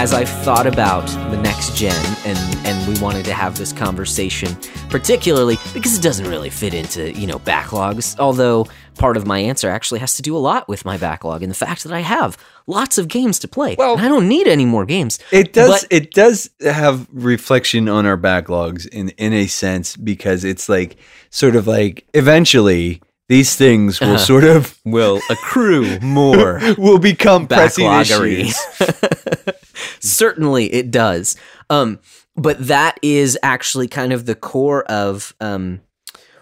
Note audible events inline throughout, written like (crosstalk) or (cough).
as I've thought about the next gen and and we wanted to have this conversation particularly because it doesn't really fit into, you know, backlogs, although part of my answer actually has to do a lot with my backlog and the fact that I have lots of games to play. Well- and I don't need any more games. It does. But- it does have reflection on our backlogs in in a sense because it's like sort of like eventually these things will Uh-huh. sort of (laughs) Will accrue more (laughs) will become pressing issues. (laughs) Certainly it does. Um, but that is actually kind of the core of um,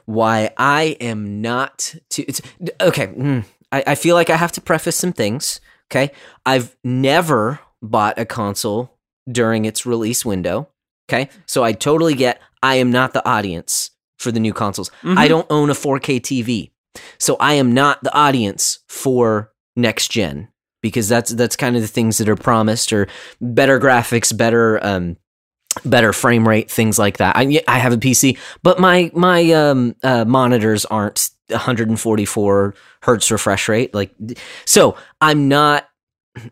why I am not to. It's, okay, mm, I, I feel like I have to preface some things. Okay, I've never bought a console during its release window. Okay, so I totally get. I am not the audience for the new consoles. Mm-hmm. I don't own a 4K TV, so I am not the audience for next gen because that's that's kind of the things that are promised or better graphics, better um, better frame rate, things like that. I I have a PC, but my my um, uh, monitors aren't 144 hertz refresh rate. Like, so I'm not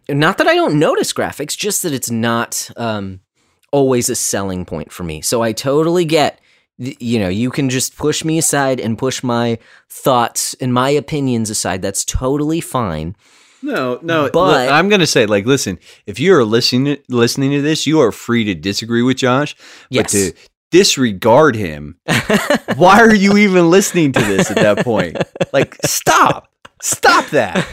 not that I don't notice graphics, just that it's not um, always a selling point for me. So I totally get. You know, you can just push me aside and push my thoughts and my opinions aside. That's totally fine. No, no. But- I'm going to say, like, listen, if you are listening listening to this, you are free to disagree with Josh, Yes. but to disregard him, (laughs) why are you even listening to this at that point? Like, stop, stop that.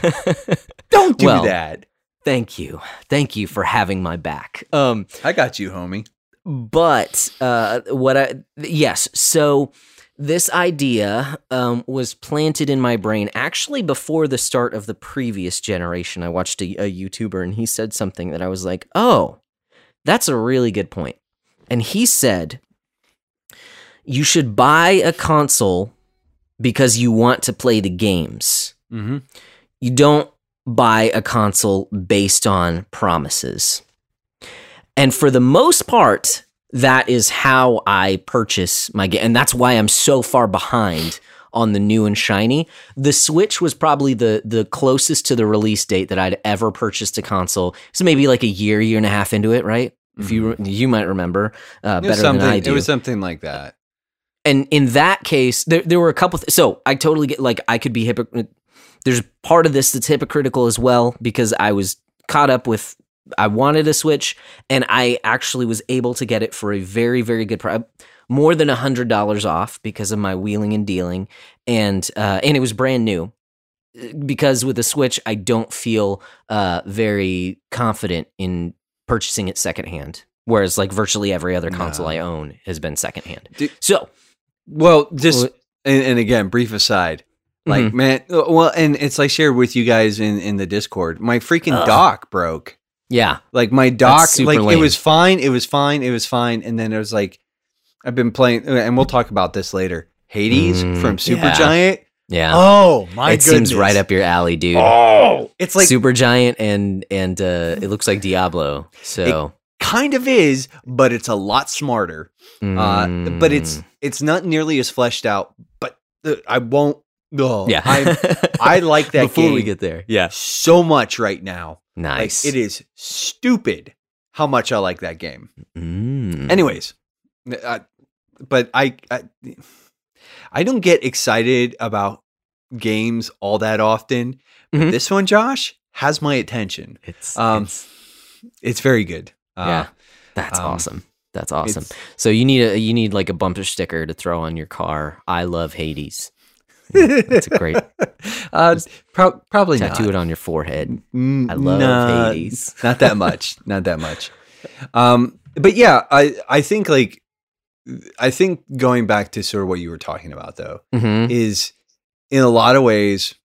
Don't do Well, that. Thank you. Thank you for having my back. Um I got you, homie. But uh what I yes, so this idea um, was planted in my brain actually before the start of the previous generation. I watched a, a YouTuber and he said something that I was like, oh, that's a really good point. And he said, you should buy a console because you want to play the games Mm-hmm. you don't buy a console based on promises. And for the most part, that is how I purchase my game. And that's why I'm so far behind on the new and shiny. The Switch was probably the the closest to the release date that I'd ever purchased a console. So maybe like a year, year and a half into it, right? If you you might remember uh, better than. I do It was something like that. and in that case, there there were a couple. Th- so I totally get like I could be hypocrite. There's part of this that's hypocritical as well because I was caught up with. I wanted a Switch, and I actually was able to get it for a very very good price, more than a hundred dollars off because of my wheeling and dealing, and uh, and it was brand new. Because with the Switch, I don't feel uh, very confident in purchasing it secondhand. Whereas, like virtually every other console No. I own has been secondhand. Dude, So Well, just and, and again, brief aside. Like Mhm. man, uh, well, and it's like shared with you guys in in the Discord. My freaking Ugh. dock broke. Yeah, Like my dock, super like it was fine, it was fine, it was fine, and then it was like I've been playing, and we'll talk about this later. Hades Mm, from Supergiant. yeah. Giant. yeah. Oh my it seems right up your alley, dude. Oh, it's like Super giant and and uh, it looks like Diablo. So, kind of is, but it's a lot smarter. Uh, but it's Mm, it's not nearly as fleshed out. But uh, I won't. Oh, yeah. I I like (laughs) that Before game we get there, yeah, so much right now. Nice. Like it is stupid how much I like that game. Mm. Anyways, uh, but I, I I don't get excited about games all that often. But Mhm. this one, Josh, has my attention. it's, Um, it's It's very good. Uh, yeah, that's um, awesome. That's awesome. So you need a you need like a bumper sticker to throw on your car. I love Hades. That's a great (laughs) uh, pro- probably tattoo not. it on your forehead. Mm, I love nah, Hades. (laughs) Not that much. not that much. Um, but yeah, I I think like I think going back to sort of what you were talking about though hmm is in a lot of ways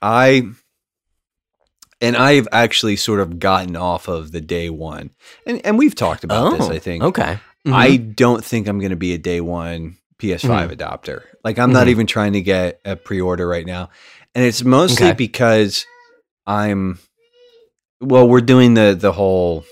I and I've actually sort of gotten off of the day one. And and we've talked about this, I think. Oh, Okay. Mhm. I don't think I'm going to be a day one PS5 adopter. Like, I'm not Mhm. even trying to get a pre order right now. And it's mostly Okay. because I'm, well, we're doing the, the whole,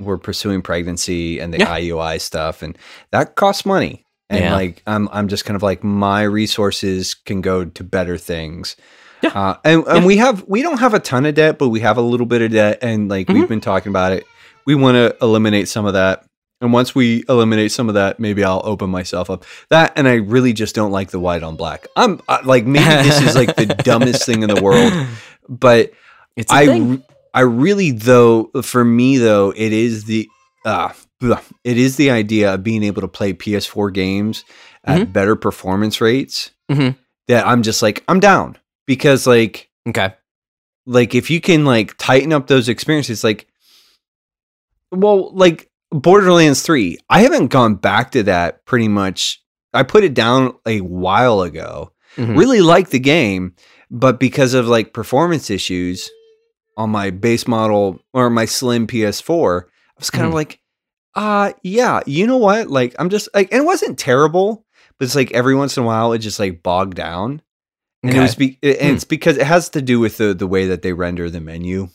we're pursuing pregnancy and the Yeah. IUI stuff, and that costs money. And, Yeah. like, I'm, I'm just kind of like, my resources can go to better things. Yeah. Uh, and and Yeah. we have we don't have a ton of debt, but we have a little bit of debt, and like Mhm. we've been talking about it. We want to eliminate some of that. And once we eliminate some of that, maybe I'll open myself up. That and I really just don't like the white on black. I'm uh, like maybe this is like the (laughs) dumbest thing in the world, but It's I thing. I really though for me though it is the uh it is the idea of being able to play PS4 games at better performance rates Mhm. that I'm just like I'm down because like Okay. like if you can like tighten up those experiences like well like Borderlands 3 I haven't gone back to that pretty much I put it down a while ago Mhm. really liked the game, but because of like performance issues on my base model or my slim PS4, I was kind of Mhm. like, uh yeah, you know what? Like I'm just like and it wasn't terrible, but it's like every once in a while it just like bogged down. And it was be- and Hmm. it's because it has to do with the the way that they render the menu.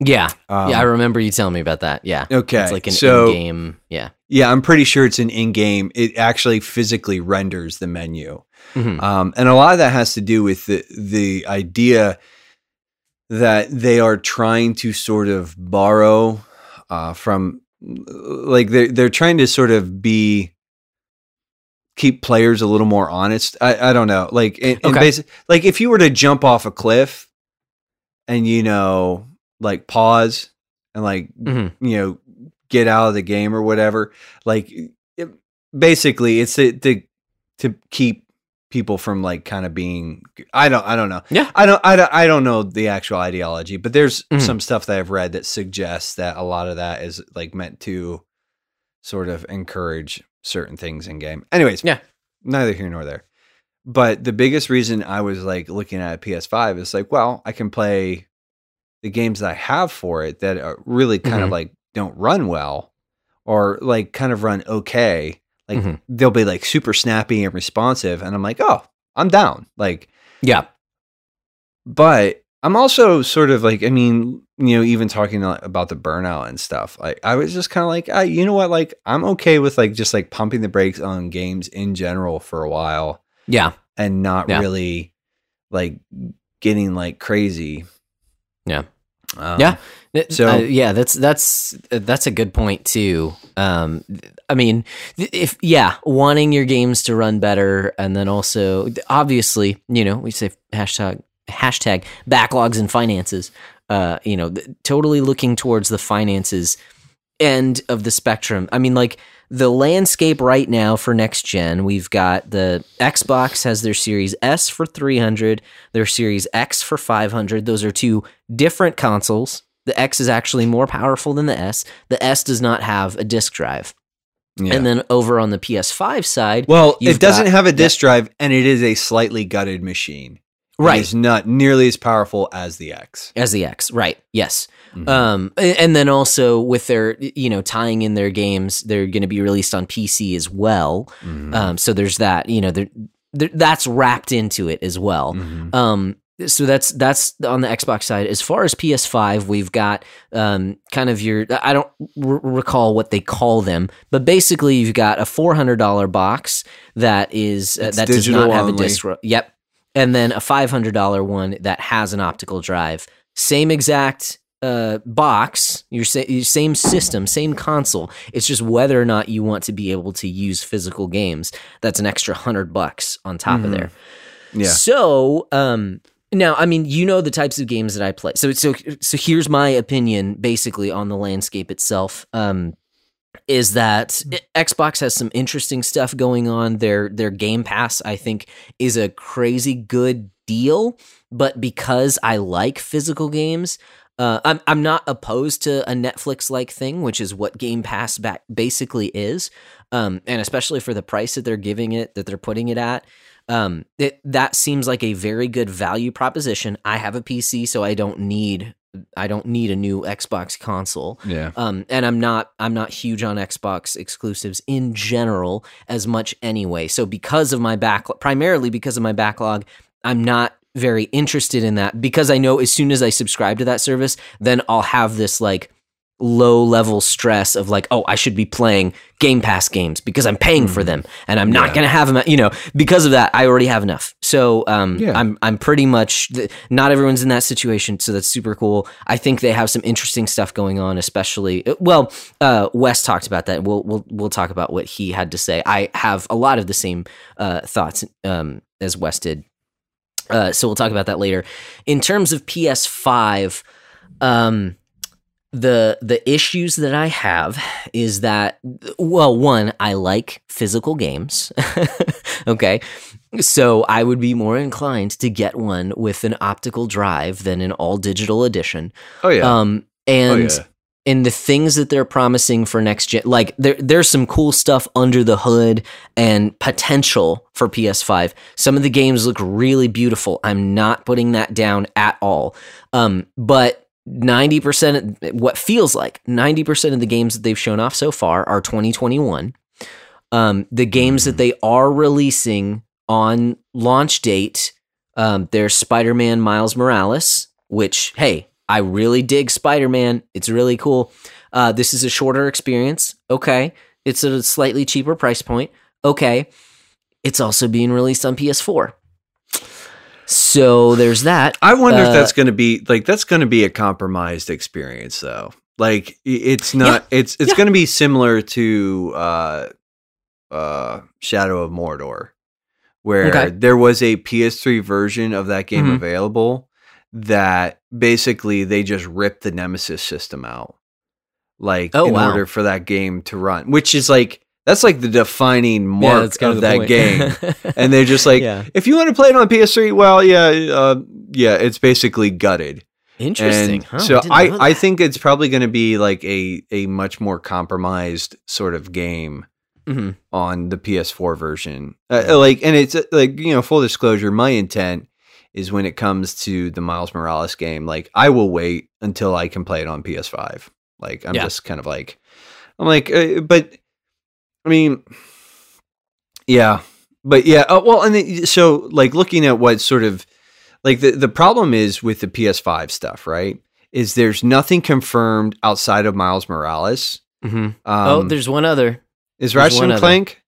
Yeah. Um, yeah, I remember you telling me about that. Yeah. okay. It's like an so in-game. Yeah. yeah, I'm pretty sure it's an in-game. It actually physically renders the menu. Mhm. Um, and a lot of that has to do with the the idea that they are trying to sort of borrow uh, from like they're they're trying to sort of be keep players a little more honest. I, I don't know. Like and, and Okay. basi- like if you were to jump off a cliff and you know like pause and like Mhm. you know get out of the game or whatever like it, basically it's to, to to keep people from like kind of being i don't i don't know Yeah. i don't i don't, I don't know the actual ideology but there's Mhm. some stuff that i've read that suggests that a lot of that is like meant to sort of encourage certain things in game anyways Yeah. neither here nor there but the biggest reason i was like looking at a ps5 is like well i can play the games that i have for it that are really kind of Mhm. like don't run well or like kind of run okay like Mhm. they'll be like super snappy and responsive and i'm like oh i'm down like Yeah. but i'm also sort of like i mean you know even talking about the burnout and stuff like i was just kind of like ah, you know what like i'm okay with like just like pumping the brakes on games in general for a while Yeah. and not Yeah. really like getting like crazy Yeah. Um, Yeah. So- uh, yeah, that's that's that's a good point too. Um, I mean, if yeah, wanting your games to run better, and then also obviously, you know, we say hashtag hashtag backlogs and finances. Uh, you know, totally looking towards the finances end of the spectrum. I mean, like the landscape right now for next gen, we've got the Xbox has their Series S for 300, their Series X for 500. Those are two different consoles. The X is actually more powerful than the S. The S does not have a disk drive. yeah. And then over on the PS5 side, well it doesn't got- have a disk drive and it is a slightly gutted machine right, it's not nearly as powerful as the x as the X, right? Yes. Mhm. Um, and then also with their, you know, tying in their games, they're going to be released on PC as well. Mhm. Um, so there's that, you know, there, there, that's wrapped into it as well. Mhm. Um, so that's that's on the Xbox side. As far as PS5, we've got um, kind of your I don't r- recall what they call them, but basically you've got a four hundred dollar box that is uh, that does not have only. a disc. Yep, and then a five hundred dollar one that has an optical drive. Same exact uh, box, your, sa- your same system, same console. It's just whether or not you want to be able to use physical games. That's an extra hundred bucks on top of Mhm. there. yeah So, um, now, I mean, you know the types of games that I play. So, so, so here's my opinion, basically, on the landscape itself. Um, is that Xbox has some interesting stuff going on. Their their Game Pass, I think, is a crazy good deal. But because I like physical games, uh, I'm I'm not opposed to a Netflix like thing, which is what Game Pass back basically is. Um, and especially for the price that they're giving it, that they're putting it at, um, it, that seems like a very good value proposition. I have a PC, so I don't need I don't need a new Xbox console. yeah Um, and I'm not I'm not huge on Xbox exclusives in general as much anyway. So because of my backlog, primarily because of my backlog, I'm not very interested in that because I know as soon as I subscribe to that service, then I'll have this like low level stress of like, oh, I should be playing Game Pass games because I'm paying for them and I'm not Yeah. going to have them. You know, because of that, I already have enough. So um, Yeah. I'm I'm pretty much not everyone's in that situation, so that's super cool. I think they have some interesting stuff going on, especially uh, well, uh, Wes talked about that. We'll we'll we'll talk about what he had to say. I have a lot of the same uh, thoughts um, as Wes did. Uh, so we'll talk about that later. In terms of PS5, um, the the issues that I have is that well, one, I like physical games. (laughs) okay. So I would be more inclined to get one with an optical drive than an all digital edition. Oh yeah. Um oh and yeah. And the things that they're promising for next gen like there there's some cool stuff under the hood and potential for PS5. Some of the games look really beautiful. I'm not putting that down at all. Um but 90% of- what feels like 90% of the games that they've shown off so far are 2021. Um the games that they are releasing on launch date um there's Spider-Man Miles Morales, which hey, I really dig Spider-Man. It's really cool. Uh, this is a shorter experience. Okay. It's at a slightly cheaper price point. Okay. It's also being released on PS4. So there's that. I wonder if uh, that's going to be like that's going to be a compromised experience though. Like it's not it's it's yeah. going to be similar to uh uh Shadow of Mordor where Okay. there was a PS3 version of that game Mhm. available that basically they just ripped the Nemesis system out. Like Oh, in wow. order for that game to run, which is like that's like the defining mark of that game. (laughs) And they're just like, Yeah. if you want to play it on PS3, well, yeah, uh, yeah, it's basically gutted. Interesting. Huh, so didn't I, I think it's probably going to be like a a much more compromised sort of game Mhm. on the PS4 version. Uh, like, and it's uh, like you know, full disclosure, my intent is when it comes to the Miles Morales game, like I will wait until I can play it on PS5. Like, I'm Yeah. just kind of like, I'm like, uh, but I mean, yeah, but yeah, uh, well, and then, so like looking at what sort of like the the problem is with the PS5 stuff, right? Is there's nothing confirmed outside of Miles Morales. Mhm. Um, oh, there's one other is Ratchet and. Clank?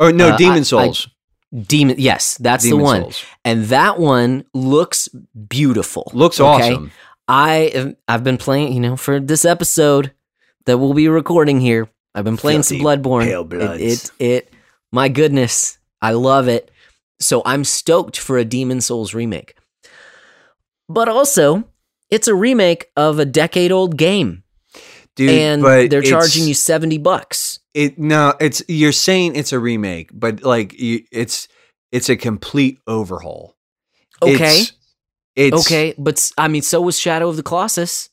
Oh no, Uh, Demon I- Souls. Demon. Yes, that's Demon the one, Souls. and that one looks beautiful. Looks okay? awesome. I I've been playing, you know, for this episode that we'll be recording here. I've been playing some Bloodborne. It, it, it, my goodness, I love it. So I'm stoked for a Demon Souls remake. But also, it's a remake of a decade old game, Dude, and but they're charging you seventy bucks. it no it's you're saying it's a remake but like you, it's it's a complete overhaul Okay, it's, it's okay, but I mean, so was Shadow of the Colossus.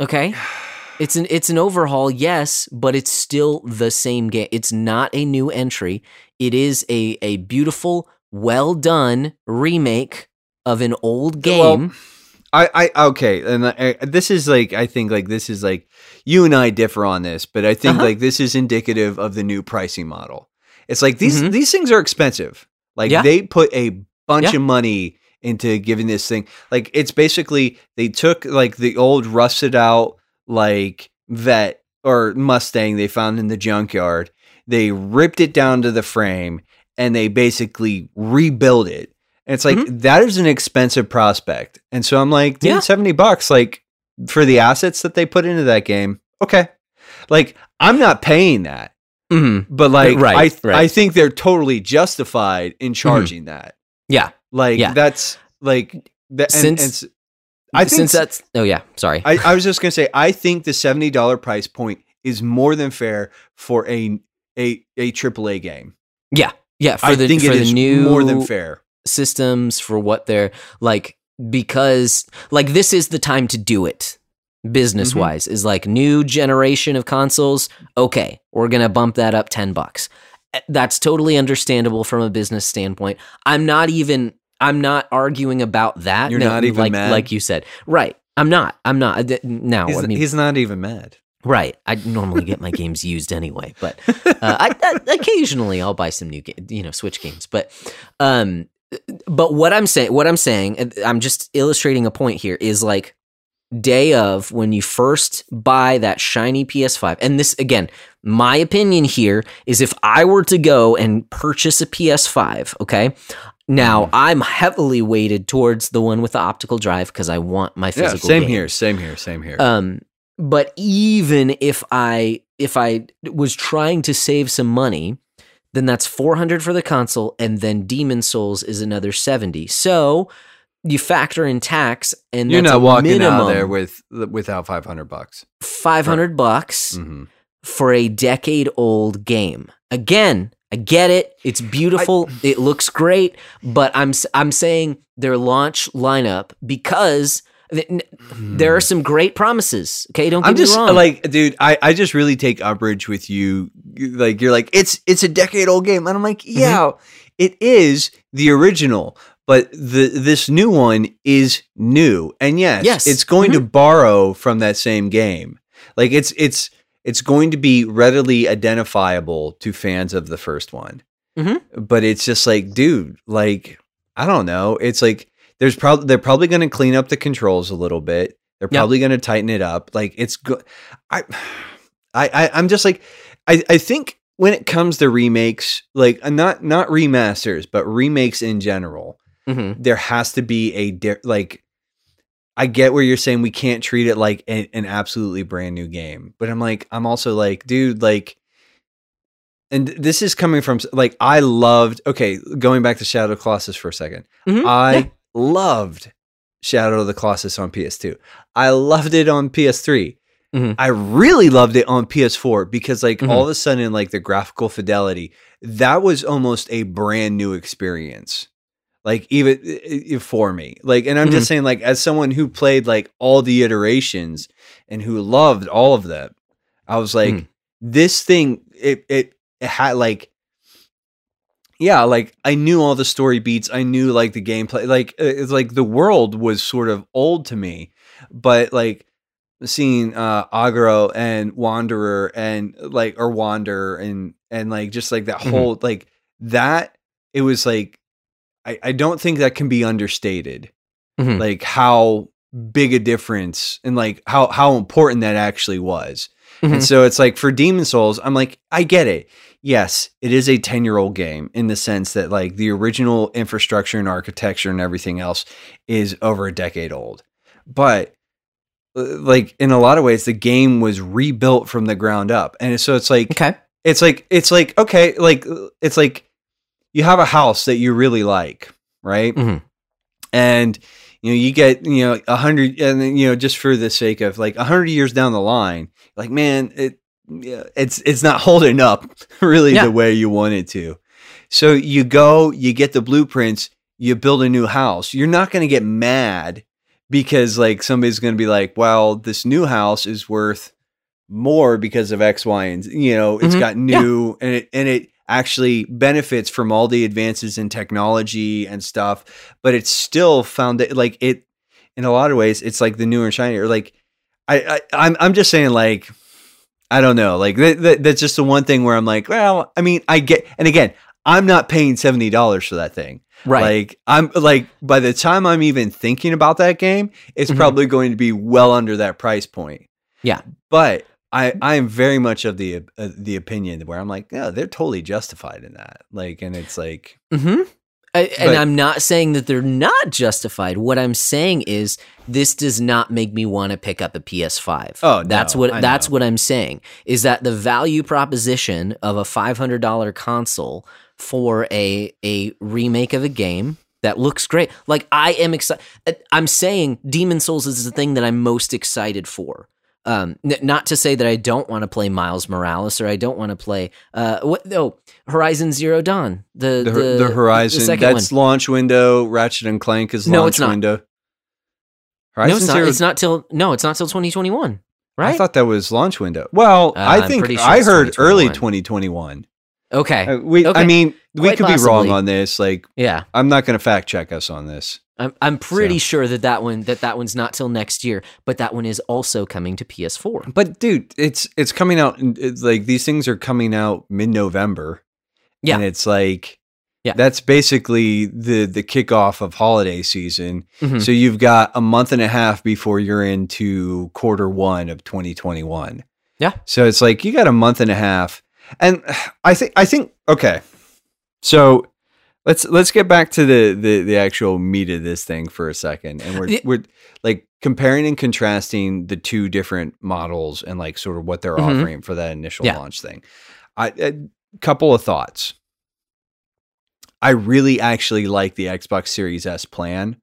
Okay, (sighs) it's an it's an overhaul, yes, but it's still the same game. It's not a new entry. It is a a beautiful, well done remake of an old Well, game. I, I okay and I, this is like i think like this is like you and i differ on this but i think Uh-huh. like this is indicative of the new pricing model it's like these Mhm. these things are expensive like Yeah. they put a bunch Yeah. of money into giving this thing like it's basically they took like the old rusted out like vet or mustang they found in the junkyard they ripped it down to the frame and they basically rebuilt it and it's like that is an expensive prospect and so i'm like dude Mm-hmm. Yeah. 70 bucks like for the assets that they put into that game okay like i'm not paying that Mhm. but like Right, I right. Mm-hmm. I think they're totally justified in charging that. Yeah, Like Yeah. that's like that and, Since- and I think since that's oh yeah, sorry. I, I was just gonna say I think the seventy dollar price point is more than fair for a a a AAA game. yeah, yeah, for I the think it is new more than fair. Systems for what they're like because like this is the time to do it business Mm-hmm. wise is like new generation of consoles okay we're gonna bump that up 10 bucks Eh, that's totally understandable from a business standpoint i'm not even i'm not arguing about that You're No, not even like mad? like you said right i'm not i'm not now He's, i mean he's not even mad. Right. I normally get my games used anyway, but uh, I, I (laughs) occasionally I'll buy some new, ga- you know, Switch games. But, um, but what I'm saying, what I'm saying, I'm just illustrating a point here is like, day of when you first buy that shiny PS5. And this again, my opinion here is if I were to go and purchase a PS5, okay? Now, I'm heavily weighted towards the one with the optical drive because I want my Yeah, physical same game. here, same here, same here. Um, but even if I if I was trying to save some money, then that's 400 for the console and then Demon Souls is another 70. So you factor in tax and You're that's not walking out minimum of there with without 500 bucks. 500 bucks hmm for a decade old game. Again, I get it. It's beautiful. it looks great, but I'm I'm saying their launch lineup because there are some great promises. Okay, don't get I'm just me wrong. like, dude, I, I just really take umbrage with you. Like, you're like, it's it's a decade old game, and I'm like, Mm-hmm. yeah, it is the original, but the this new one is new, and yes, Yes. it's going to borrow from that same game. Like, it's it's it's going to be readily identifiable to fans of the first one. Mhm. But it's just like, dude, like, I don't know. It's like there's probably they're probably going to clean up the controls a little bit. They're Yeah. probably going to tighten it up. Like it's good. I, I, I, I'm just like, I, I think when it comes to remakes, like uh, not not remasters, but remakes in general, Mhm. there has to be a di- like. I get where you're saying we can't treat it like a- an absolutely brand new game, but I'm like, I'm also like, dude, like, and this is coming from like I loved. Okay, going back to Shadow of Colossus for a 2nd Mhm. I Yeah. Loved Shadow of the Colossus on PS2. I loved it on PS3. Mhm. I really loved it on PS4 because like Mhm. all of a sudden like the graphical fidelity that was almost a brand new experience. Like even for me. Like and I'm just saying like as someone who played like all the iterations and who loved all of them. I was like Mhm. this thing it it, it had like yeah, like I knew all the story beats. I knew like the gameplay. Like uh, it's like the world was sort of old to me, but like seeing uh Agro and Wanderer and like or Wander and and like just like that Mhm. whole like that it was like I I don't think that can be understated. Mhm. Like how big a difference and like how how important that actually was. Mhm. And so it's like for Demon Souls, I'm like, I get it. Yes, it is a 10 year old game in the sense that like the original infrastructure and architecture and everything else is over a decade old. But uh, like in a lot of ways, the game was rebuilt from the ground up. And so it's like, Okay. it's like, it's like, okay, like, it's like you have a house that you really like, right? Mhm. And, you know, you get, you know, a hundred, and then, you know, just for the sake of like a hundred years down the line, like, man, it, it's, it's not holding up (laughs) really Yeah. the way you want it to. So you go, you get the blueprints, you build a new house. You're not going to get mad because like somebody's going to be like, well, this new house is worth more because of X, Y, and Z. you know, it's Mhm. got new and it and it actually benefits from all the advances in technology and stuff, but it's still found that like it in a lot of ways, it's like the newer and shinier. Like I, I I'm I'm just saying like I don't know. Like that, that, that's just the one thing where I'm like, well, I mean, I get, and again, I'm not paying seventy dollars for that thing. Right. Like I'm like by the time I'm even thinking about that game, it's Mhm. probably going to be well under that price point. Yeah. But I I am very much of the uh, the opinion where I'm like, yeah, they're totally justified in that. Like, and it's like, and But- I'm not saying that they're not justified. What I'm saying is this does not make me want to pick up a PS5. Oh, that's no, what I that's know. what I'm saying is that the value proposition of a $500 console for a a remake of a game that looks great. Like I am excited. I'm saying Demon Souls is the thing that I'm most excited for. Um, n- not to say that I don't want to play Miles Morales or I don't want to play uh what no Horizon Zero Dawn the the, the, the, Horizon second that's one. launch window. Ratchet and Clank is No, launch it's not. window. no, Horizon it's not. Zero- It's not till no, it's not till 2021, right? I thought that was launch window. Well, Uh, I think sure I it's heard early 2021. 2021. okay, Uh, we, I mean, we Quite could be wrong on this. Like, yeah, I'm not going to fact check us on this. I'm I'm pretty So- sure that that one that that one's not till next year, but that one is also coming to PS4. But dude, it's it's coming out. It's like these things are coming out mid November. Yeah. and it's like Yeah. That's basically the the kickoff of holiday season. Mhm. So you've got a month and a half before you're into quarter one of 2021. Yeah. So it's like you got a month and a half. And I think I think okay. So let's let's get back to the the the actual meat of this thing for a second. And we're Yeah. we're like comparing and contrasting the two different models and like sort of what they're Mhm. offering for that initial Yeah. launch thing. I a couple of thoughts. I really actually like the Xbox Series S plan.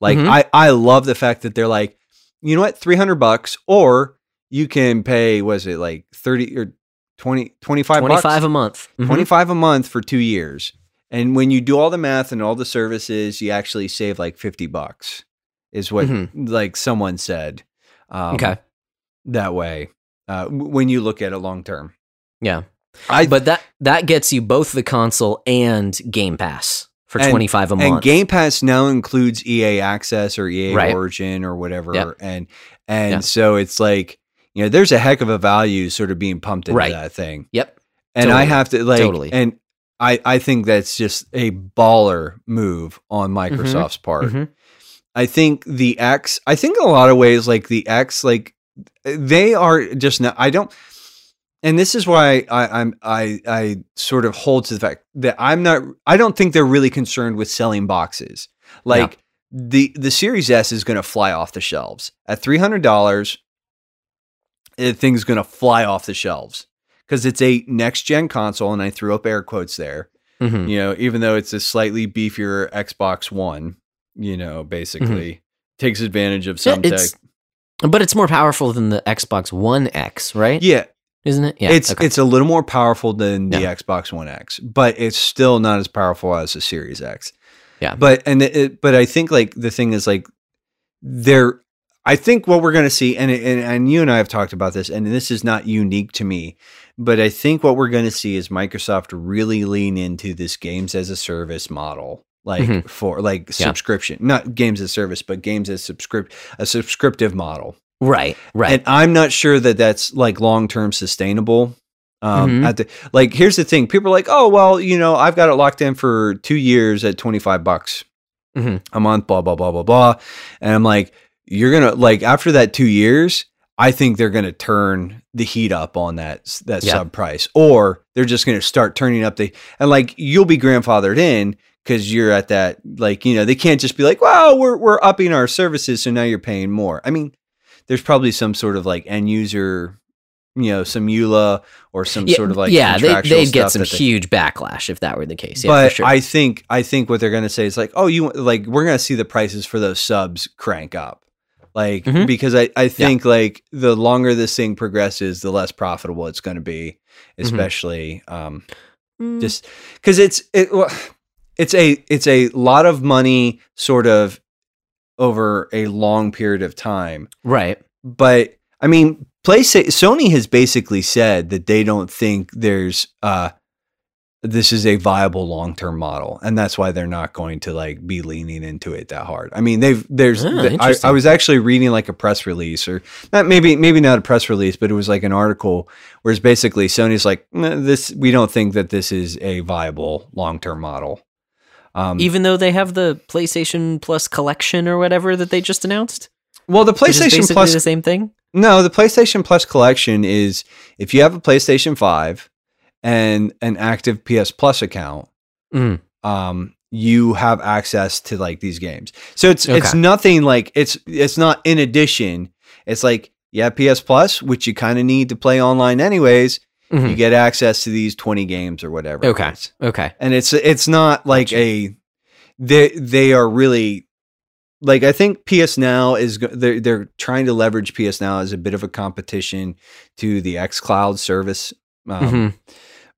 Like Mhm. I I love the fact that they're like, you know what, 300 bucks or you can pay was it like 30 or 20 25 bucks? a month. Mhm. 25 a month for 2 years. And when you do all the math and all the services, you actually save like 50 bucks. Is what Mhm. like someone said. Um, Okay. That way. Uh, when you look at it long term. Yeah. I But that that gets you both the console and Game Pass for And- 25 a month. and. Game Pass now includes EA Access or EA Right. Origin or whatever, Yeah. and and so it's like you know there's a heck of a value sort of being pumped into Right. that thing, Yep. and I have to like Totally. and I I think that's just a baller move on Microsoft's part. Mhm. I think the X, I think a lot of ways, like the X, like they are just not. I don't, and this is why I, I'm I I sort of hold to the fact that I'm not. I don't think they're really concerned with selling boxes. Like the the Series S is going to fly off the shelves at three hundred dollars. The thing's going to fly off the shelves because it's a next gen console, and I threw up air quotes there Mhm. you know, even though it's a slightly beefier Xbox One, you know, basically takes advantage of Mm-hmm. Yeah, some tech. But it's more powerful than the Xbox One X, right? Yeah, Isn't it? Yeah. it's okay. it's a little more powerful than the Yeah. Xbox One X, but it's still not as powerful as the Series X. Yeah. But and it, but I think like the thing is like there I think what we're going to see and, and and you and I have talked about this and this is not unique to me, but I think what we're going to see is Microsoft really lean into this games as a service model. Like Mhm. for like Yeah. subscription, not games as service, but games as subscript a subscriptive model. Right. Right. And I'm not sure that that's like long term sustainable. Um, Mhm. at the like, here's the thing: people are like, "Oh, well, you know, I've got it locked in for two years at 25 bucks Mhm. a month." Blah blah blah blah blah. And I'm like, you're gonna like after that two years, I think they're gonna turn the heat up on that that sub price, or they're just gonna start turning up the and like you'll be grandfathered in because you're at that like you know they can't just be like, "Wow, we're we're upping our services, so now you're paying more." I mean, there's probably some sort of like end user, you know, some EULA or some yeah, sort of like yeah, they, they'd get some that they- huge backlash if that were the case. Yeah, but for sure. I think I think what they're going to say is like, oh, you like we're going to see the prices for those subs crank up, like Mhm. because I I think like the longer this thing progresses, the less profitable it's going to be, Mm-hmm. especially um Mm, just because it's it well, (sighs) it's a it's a lot of money sort of over a long period of time right. but I mean, PlayStation Sony has basically said that they don't think there's uh this is a viable long term model, and that's why they're not going to like be leaning into it that hard. I mean, they've there's Ah, I, I was actually reading like a press release or not maybe maybe not a press release, but it was like an article where it's basically Sony's like this we don't think that this is a viable long term model. Um, Even though they have the PlayStation Plus collection or whatever that they just announced, well, the PlayStation Plus the same thing. No, the PlayStation Plus collection is if you have a PlayStation 5 and an active PS Plus account, Mhm. um, you have access to like these games. So it's it's nothing like it's it's not in addition. It's like yeah, PS Plus, which you kind of need to play online anyways. Mhm. You get access to these 20 games or whatever. Okay. Okay. And it's it's not like Gotcha. a they they are really like I think PS Now is they're they're trying to leverage PS Now as a bit of a competition to the X Cloud service, um, Mhm.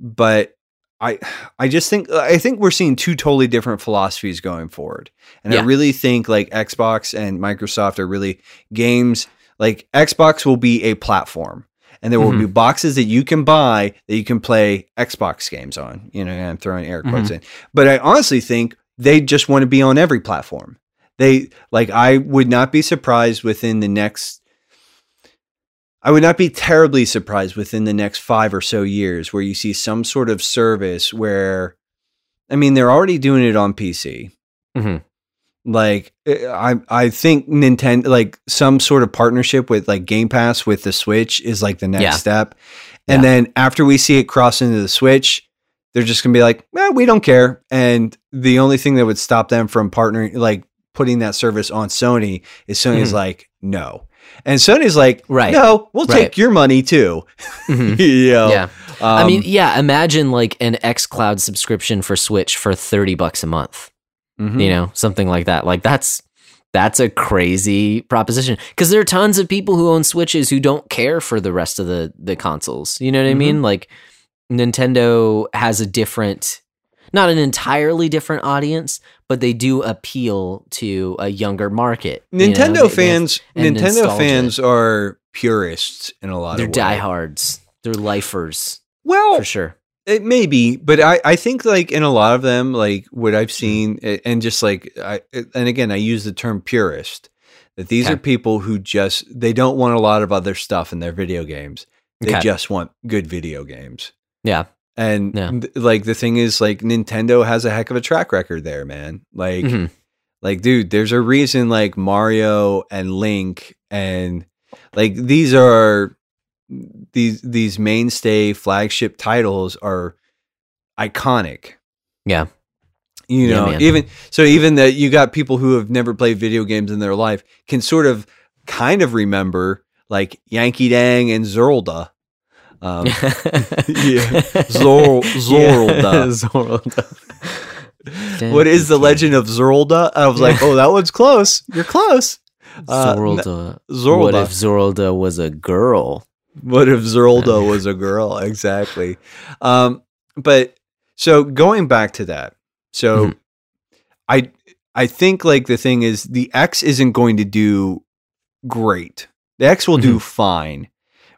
but I I just think I think we're seeing two totally different philosophies going forward, and I really think like Xbox and Microsoft are really games like Xbox will be a platform. And there will Mhm. be boxes that you can buy that you can play Xbox games on. You know, and I'm throwing air quotes Mm-hmm. in. But I honestly think they just want to be on every platform. They like I would not be surprised within the next I would not be terribly surprised within the next 5 or so years where you see some sort of service where I mean, they're already doing it on PC. hmm Like eh, I I think Nintendo like some sort of partnership with like Game Pass with the Switch is like the next Yeah. step. And Yeah. then after we see it cross into the Switch, they're just gonna be like, eh, we don't care. And the only thing that would stop them from partnering like putting that service on Sony is Sony's Mhm. like, no. And Sony's like, Right. no, we'll Right. take your money too. Mhm. (laughs) you know? Yeah. I Um, mean, yeah, imagine like an X Cloud subscription for Switch for 30 bucks a month. Mhm. You know, something like that. Like that's that's a crazy proposition because there are tons of people who own Switches who don't care for the rest of the the consoles. You know what I Mhm. mean? Like Nintendo has a different not an entirely different audience, but they do appeal to a younger market. you know? Nintendo They- they fans Nintendo nostalgia. fans are purists in a lot they're of ways. They're diehards. They're lifers Well, for sure. It may be, but I, I think like in a lot of them, like what Hmm. I've seen, and just like I, and again, I use the term purist. That these Okay. are people who just they don't want a lot of other stuff in their video games. They Okay. just want good video games. Yeah. And Yeah. th- like the thing is, like Nintendo has a heck of a track record there, man. Like, Mhm. like dude, there's a reason like Mario and Link and like these are these these mainstay flagship titles are iconic. Yeah. You know, man. even so even that you got people who have never played video games in their life can sort of kind of remember like Yankee Dang and Zerlda. Um, (laughs) (laughs) yeah. Zor- Zorlda. Zorlda. what is the legend of Zerlda? I was like, oh, that one's close. You're close. Uh, Zorlda. Zorlda. What if Zorlda was a girl? What if Zerlda was a girl? Exactly. Um, but so going back to that, so Mhm. I I think like the thing is the X isn't going to do great. The X will do fine,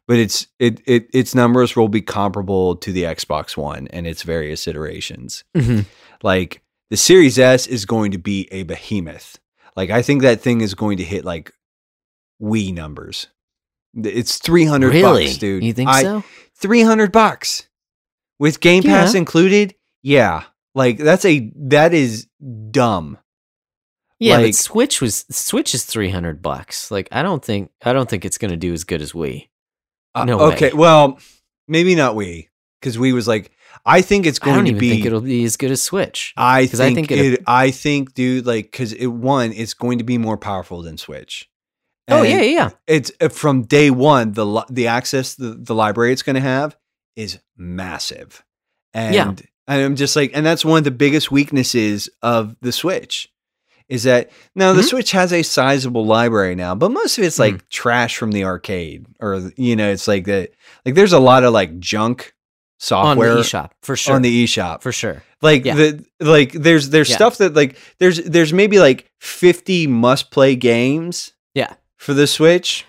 but it's it, it its numbers will be comparable to the Xbox One and its various iterations. Like the Series S is going to be a behemoth. Like I think that thing is going to hit like Wii numbers. It's three hundred Really? bucks, dude. You think I- so? Three hundred bucks with Game Pass included. Yeah, like that's a that is dumb. Yeah, like- but Switch was Switch is three hundred bucks. Like I don't think I don't think it's gonna do as good as Wii. Uh, No okay, way. well, maybe not Wii because Wii was like I think it's going to be. think it'll be as good as Switch. I 'cause I think, think it- it, I think, dude, like because it one, it's going to be more powerful than Switch. Oh And yeah, yeah, yeah. it's uh, from day one the the access the, the library it's going to have is massive and Yeah. i'm just like and that's one of the biggest weaknesses of the switch is that now the Mhm. switch has a sizable library now but most of it's Mm-hmm. like trash from the arcade or you know it's like that like there's a lot of like junk software On the eShop for sure. on the eShop for sure. like Yeah. the like there's there's Yeah. stuff that like there's there's maybe like 50 must play games Yeah. For the switch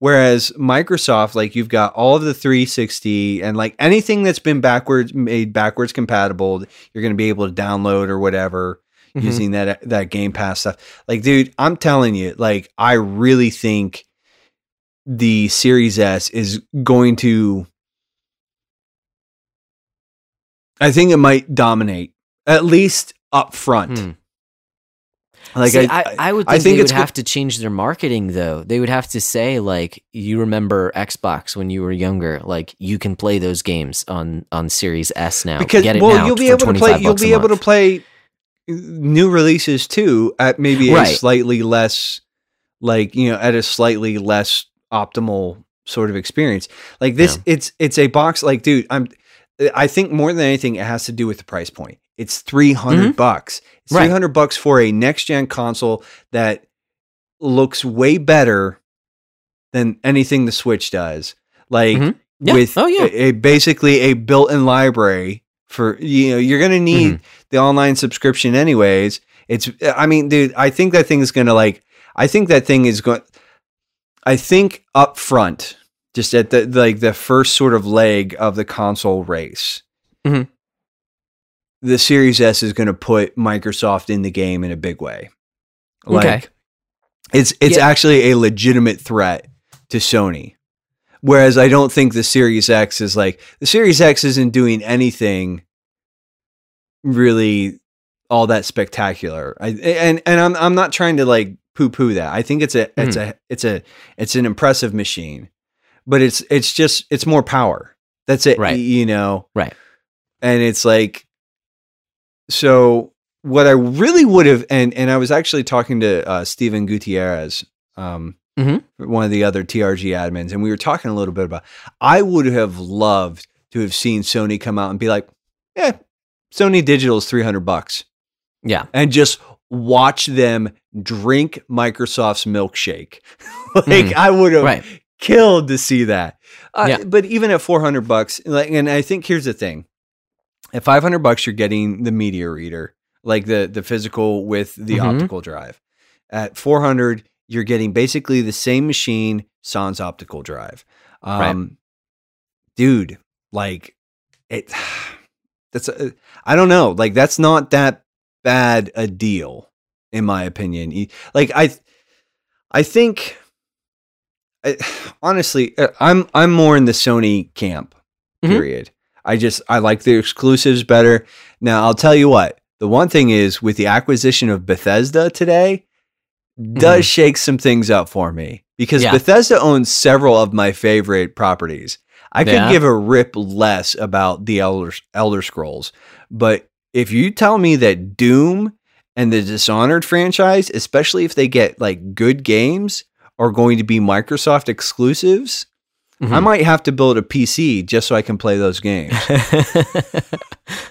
whereas microsoft like you've got all of the 360 and like anything that's been backwards made backwards compatible you're going to be able to download or whatever Mhm. using that that game pass stuff like dude i'm telling you like i really think the series s is going to i think it might dominate at least up front Hmm. Like See, I, I, I would I think, think they would have to change their marketing though. They would have to say like, you remember Xbox when you were younger, like you can play those games on on Series S now. because Get it well now you'll be able to play you'll be able to play new releases too at maybe a Right. slightly less like you know at a slightly less optimal sort of experience like this Yeah. it's it's a box like dude i'm i think more than anything it has to do with the price point it's 300 bucks it's Mm-hmm. Right. 300 bucks for a next gen console that looks way better than anything the switch does like Mhm. Yeah. with Oh, yeah. a, a- basically a built-in library for you know you're gonna need Mm-hmm. the online subscription anyways it's i mean dude i think that thing is gonna like i think that thing is going i think up front just at the like the first sort of leg of the console race Mhm. The series s is gonna put microsoft in the game in a big way like Okay. it's it's Yeah. actually a legitimate threat to sony Whereas I don't think the Series X is like the Series X isn't doing anything really all that spectacular. I and and I'm I'm not trying to like poo poo that. I think it's a it's Mm-hmm. a it's a it's an impressive machine, but it's it's just it's more power. That's it. Right. You know. Right. And it's like so what I really would have and and I was actually talking to uh Steven Gutierrez um Mhm. one of the other TRG admins and we were talking a little bit about I would have loved to have seen Sony come out and be like, "Yeah, Sony Digital is 300 bucks." Yeah. and just watch them drink Microsoft's milkshake. (laughs) like Mhm. I would have Right. killed to see that. Uh, Yeah. But even at 400 bucks, like, and I think here's the thing: at 500 bucks, you're getting the media reader, like the the physical with the Mhm. optical drive. At 400, you're getting basically the same machine, sans optical drive. Right. Um, dude, like it. (sighs) That's a, I don't know. Like that's not that bad a deal, in my opinion. Like I, I think, I, (sighs) honestly, uh, I'm I'm more in the Sony camp. Mhm. Period. I just I like the exclusives better. Now I'll tell you what. The one thing is with the acquisition of Bethesda today, does mm-hmm. shake some things up for me because Yeah. Bethesda owns several of my favorite properties. I could Yeah. give a rip less about the Elder Elder Scrolls, but if you tell me that Doom and the Dishonored franchise, especially if they get like good games, are going to be Microsoft exclusives, I Mhm. might have to build a PC just so I can play those games. (laughs)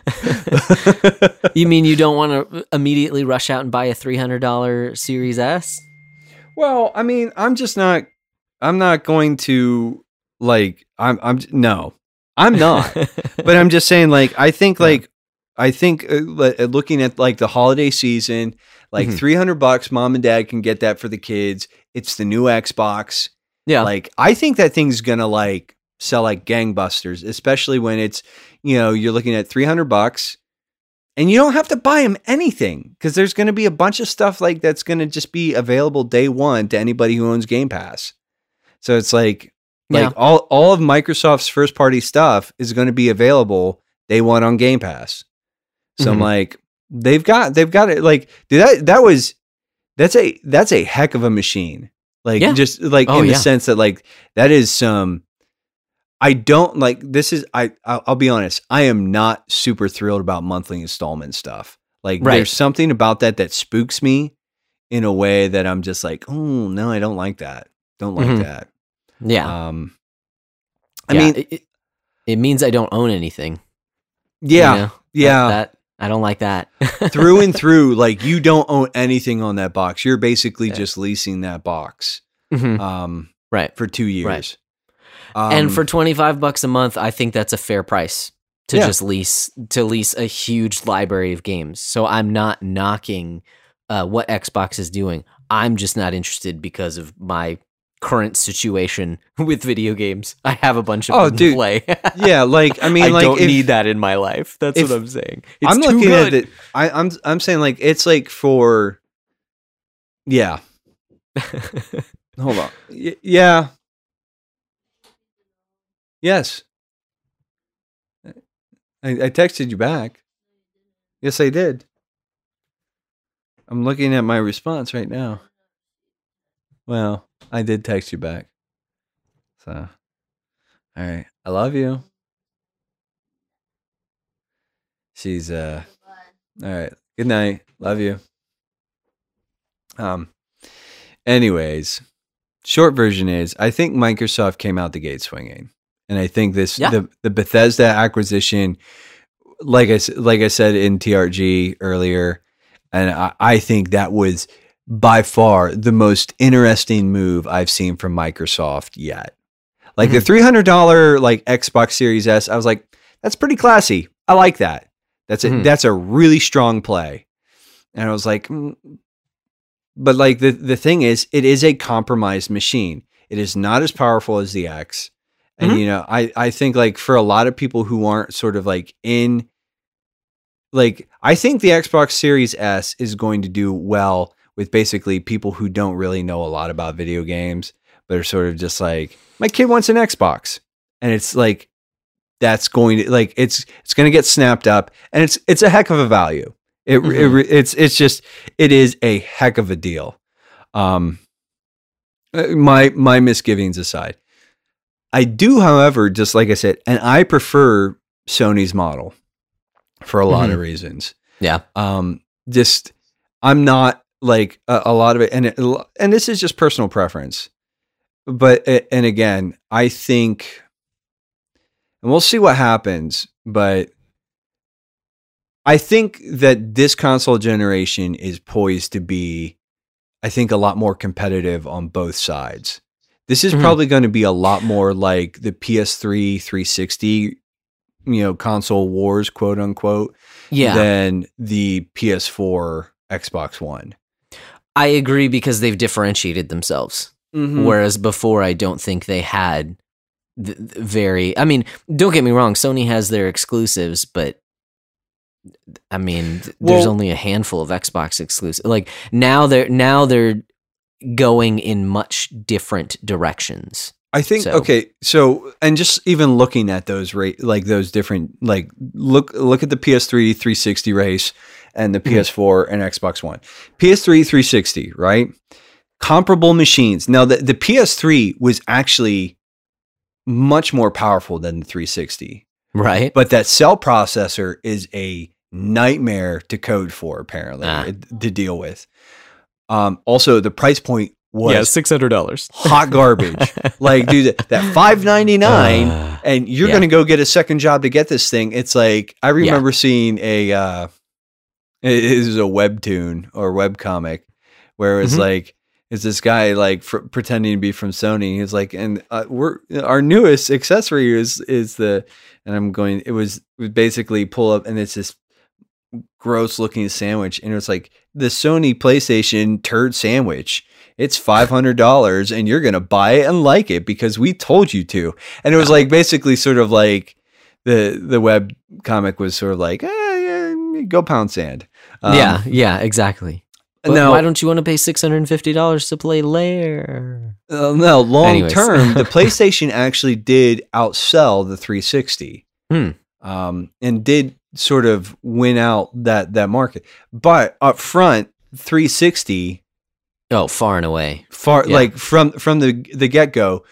(laughs) you mean you don't want to immediately rush out and buy a three hundred dollar Series S? Well, I mean, I'm just not. I'm not going to like. I'm. I'm no. I'm not. (laughs) but I'm just saying. Like, I think. Yeah. Like, I think. Uh, uh, looking at like the holiday season, like Mhm. 300 bucks, mom and dad can get that for the kids. It's the new Xbox. Yeah, Like, I think that thing's gonna like sell like gangbusters, especially when it's you know you're looking at 300 bucks. And you don't have to buy them anything because there's going to be a bunch of stuff like that's going to just be available day one to anybody who owns Game Pass. So it's like, like Yeah. all all of Microsoft's first party stuff is going to be available day one on Game Pass. So I'm Mhm. like, they've got they've got it. Like, dude, that that was that's a that's a heck of a machine. Like, Yeah. just like Oh, in the sense that like that is some. I don't like this is I I'll, be honest I am not super thrilled about monthly installment stuff like Right. there's something about that that spooks me in a way that I'm just like oh no I don't like that don't like Mhm. that yeah. um I Yeah, mean it, it, means I don't own anything. you yeah know? yeah that I don't like that. (laughs) through and through like you don't own anything on that box you're basically Yeah. just leasing that box Mhm. um right. for 2 years Right. um, and for 25 bucks a month, I think that's a fair price to Yeah. just lease to lease a huge library of games. So I'm not knocking uh, what Xbox is doing. I'm just not interested because of my current situation (laughs) with video games. I have a bunch of Oh, them to dude. play. (laughs) yeah like I mean I like don't if- need that in my life. That's what I'm saying. It's I'm too looking good. at it. I, I'm I'm saying like it's like for yeah. (laughs) Hold on. Y- yeah. Yes. I, I texted you back. Yes, I did. I'm looking at my response right now. Well, I did text you back. So, all right. I love you. She's uh all right. Good night. Love you. Um anyways, short version is I think Microsoft came out the gate swinging. And I think this Yeah. the the Bethesda acquisition like I like I said in TRG earlier and I, I think that was by far the most interesting move I've seen from Microsoft yet. Like the $300 like Xbox Series S, I was like that's pretty classy. I like that. That's a Mhm. that's a really strong play. And I was like, mm. but like the the thing is, it is a compromised machine. It is not as powerful as the X. And Mhm. you know, I I think like for a lot of people who aren't sort of like in like I think the Xbox Series S is going to do well with basically people who don't really know a lot about video games, but are sort of just like, my kid wants an Xbox. And it's like that's going to like it's it's going to get snapped up and it's it's a heck of a value. It, Mhm. it it's it's just it is a heck of a deal. Um uh, my my misgivings aside. I do however just like I said and I prefer Sony's model for a lot of reasons. Yeah. Um just I'm not like a, a lot of it and it, and this is just personal preference. But and again, I think and we'll see what happens, but I think that this console generation is poised to be I think a lot more competitive on both sides. This is Mhm. probably going to be a lot more like the PS3 360 you know console wars quote unquote Yeah. than the PS4 Xbox One. I agree because they've differentiated themselves. Mm-hmm. Whereas before, I don't think they had th- very. I mean, don't get me wrong. Sony has their exclusives, but I mean, th- there's only a handful of Xbox exclusives. Like now, they're now they're going in much different directions. I think So- okay, so and just even looking at those rate like those different like look look at the PS3 360 race and the Mhm. PS4 and Xbox One. PS3 360, right? Comparable machines. Now the, the PS3 was actually much more powerful than the 360. Right. But that cell processor is a nightmare to code for apparently Ah. uh, to deal with. Um also the price point was six hundred dollars. hot garbage. (laughs) like, dude, that five ninety nine, and you're yeah. gonna go get a second job to get this thing. It's like I remember seeing a uh, it is a webtoon or web comic where it's Mhm. like it's this guy like fr- pretending to be from Sony. He's like, and uh, we're our newest accessory is is the, and I'm going. It was, basically pull up, and it's this gross looking sandwich, and it was like the Sony PlayStation turd sandwich. It's five hundred dollars, and you're gonna buy it and like it because we told you to. And it was like basically sort of like the the web comic was sort of like, eh, go pound sand. Um, yeah, yeah, exactly. But Now, why don't you want to pay six hundred and fifty dollars to play Lair? Uh, no, long Anyways. term, the (laughs) PlayStation actually did outsell the 360, Hmm. um, and did sort of win out that that market. But up front, 360 Oh, far and away. far Yeah. like from from the the get go,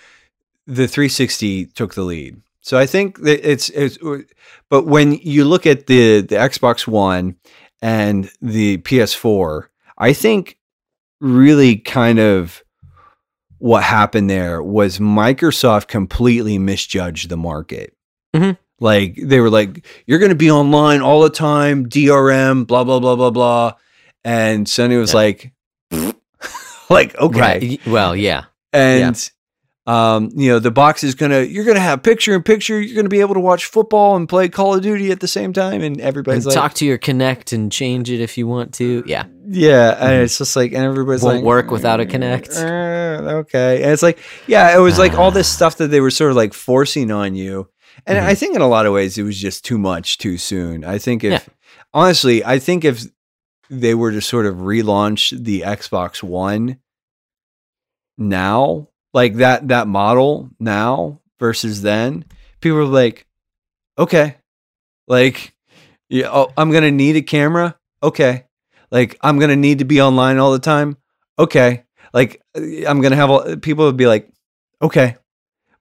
the 360 took the lead. So I think that it's it's. But when you look at the the Xbox One and the PS4, I think really kind of what happened there was Microsoft completely misjudged the market. Mhm. Like they were like, "You're going to be online all the time, DRM, blah blah blah blah blah," and Sony was Yeah. like, (laughs) "Like okay." Right. Well, yeah. and um, you know the box is gonna you're gonna have picture in picture you're gonna be able to watch football and play call of duty at the same time and And like talk to your Kinect and change it if you want to. Yeah. yeah and Mhm. it's just like and everybody's Won't like work without a Kinect. "Uh, okay and it's like yeah it was like all this stuff that they were sort of like forcing on you and Mhm. i think in a lot of ways it was just too much too soon i think if Yeah. honestly i think if they were to sort of relaunch the xbox one now like that that model now versus then people are like okay. Like yeah oh, i'm gonna need a camera? Okay. Like i'm gonna need to be online all the time? Okay. Like uh, i'm gonna have all, people would be like okay.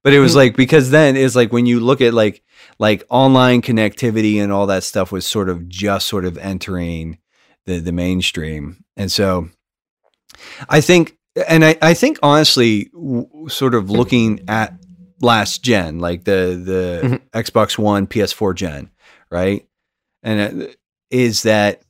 But it was Mhm. like because then it's like when you look at like like online connectivity and all that stuff was sort of just sort of entering the the mainstream. And so i think and i i think honestly w- sort of looking at last gen like the the xbox one ps4 gen right? And uh, is that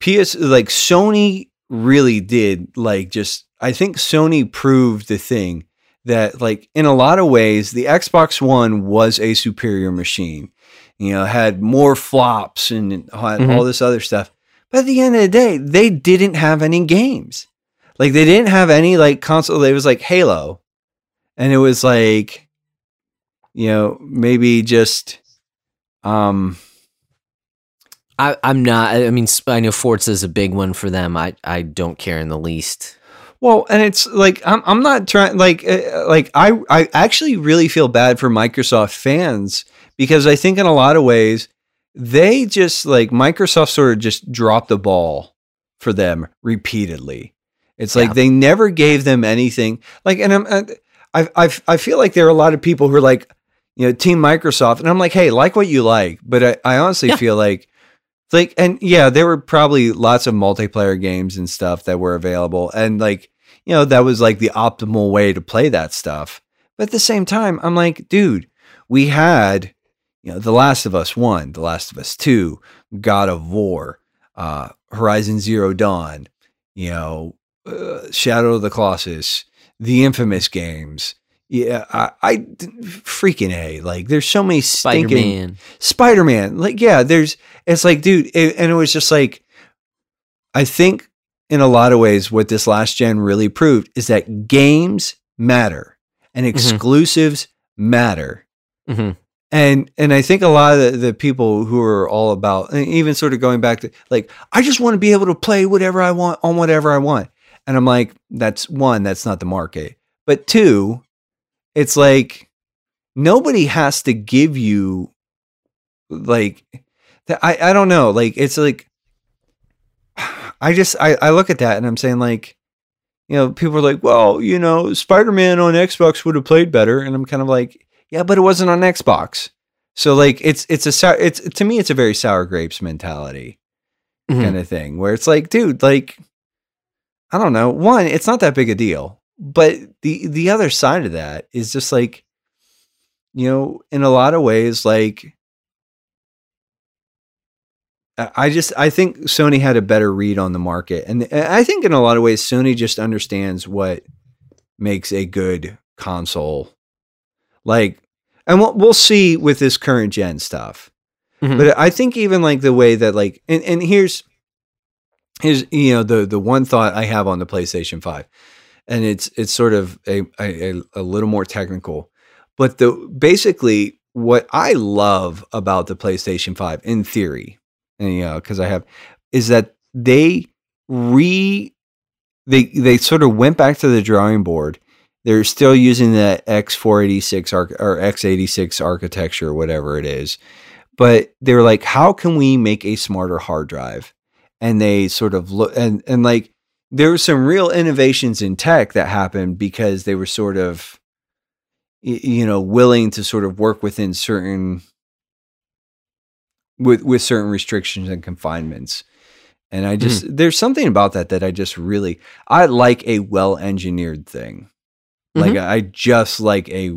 ps like sony really did like just i think sony proved the thing that like in a lot of ways the xbox one was a superior machine you know had more flops and had Mhm. all this other stuff. But at the end of the day they didn't have any games like they didn't have any like console it was like halo and it was like you know maybe just um I, I'm not. I mean, I know Forza is a big one for them. I, I don't care in the least. Well, and it's like I'm I'm not trying like uh, like I I actually really feel bad for Microsoft fans because I think in a lot of ways they just like Microsoft sort of just dropped the ball for them repeatedly. It's like Yeah. they never gave them anything. Like, and I'm, I, I, I feel like there are a lot of people who are like, you know, Team Microsoft, and I'm like, hey, like what you like, but I, I honestly Yeah. feel like, like, and yeah, there were probably lots of multiplayer games and stuff that were available, and like, you know, that was like the optimal way to play that stuff. But at the same time, I'm like, dude, we had, you know, The Last of Us One, The Last of Us Two, God of War, uh, Horizon Zero Dawn, you know, uh, Shadow of the Colossus, the infamous games. Yeah, I, I freaking a like. There's so many Spider stinking Man. Spider Man. Like, yeah, there's. It's like, dude, it, and it was just like, I think in a lot of ways, what this last gen really proved is that games matter and exclusives matter hmm and and I think a lot of the, the people who are all about and even sort of going back to like I just want to be able to play whatever I want on whatever I want. And I'm like that's one that's not the market. But two, it's like nobody has to give you like that I I don't know, like it's like (sighs) I just I I look at that and I'm saying like you know, people are like, well, you know, Spider Man on Xbox would have played better. And I'm kind of like, yeah, but it wasn't on Xbox. So like it's it's a sour it's to me it's a very sour grapes mentality Mhm. kind of thing where it's like, dude, like I don't know, one, it's not that big a deal. But the the other side of that is just like you know, in a lot of ways like I just I think Sony had a better read on the market, and I think in a lot of ways Sony just understands what makes a good console. Like, and we'll we'll see with this current gen stuff, Mhm. but I think even like the way that like, and and here's here's you know the the one thought I have on the PlayStation Five, and it's it's sort of a a, a little more technical, but the basically what I love about the PlayStation Five in theory and you know because i have is that they re they they sort of went back to the drawing board. They're still using the x486 arch- or x86 architecture whatever it is but they were like how can we make a smarter hard drive and they sort of look and and like there were some real innovations in tech that happened because they were sort of you know willing to sort of work within certain with with certain restrictions and confinements. And i just mm-hmm. there's something about that that i just really i like a well engineered thing. Like mm-hmm. i just like a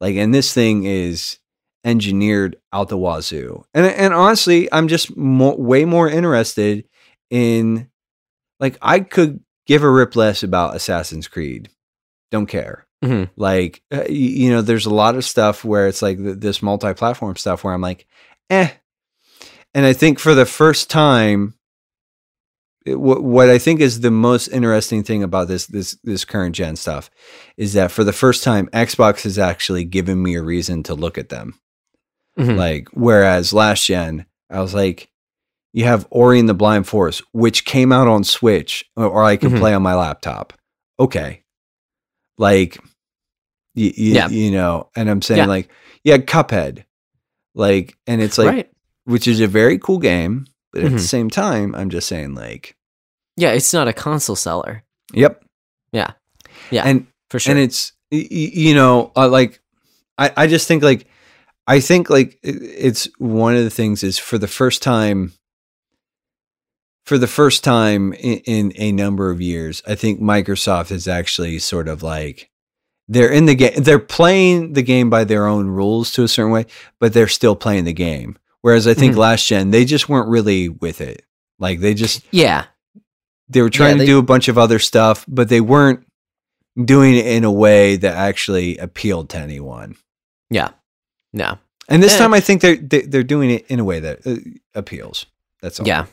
like and this thing is engineered out the wazoo. And and honestly i'm just mo- way more interested in like i could give a rip less about assassin's creed don't care Mhm. like uh, you know there's a lot of stuff where it's like th- this multi-platform stuff where i'm like eh and i think for the first time it- what what i think is the most interesting thing about this this this current gen stuff is that for the first time xbox has actually given me a reason to look at them Mhm. like whereas last gen i was like you have ori and the blind forest which came out on switch or, i can Mhm. play on my laptop okay like you, Yeah. you know and i'm saying Yeah. like yeah cuphead like and it's like right. which is a very cool game but at the Mhm. same time i'm just saying like Yeah, it's not a console seller yep Yeah. Yeah, and for sure. and it's y- y- you know uh, like I, I just think like i think like it- it's one of the things is for the first time for the first time in, in a number of years i think microsoft is actually sort of like they're in the game they're playing the game by their own rules to a certain way but they're still playing the game whereas i think Mhm. last gen they just weren't really with it like they just yeah, they were trying they- to do a bunch of other stuff, but they weren't doing it in a way that actually appealed to anyone. yeah, no, And this Eh. time, I think they're they, they're doing it in a way that uh, appeals. That's all. yeah.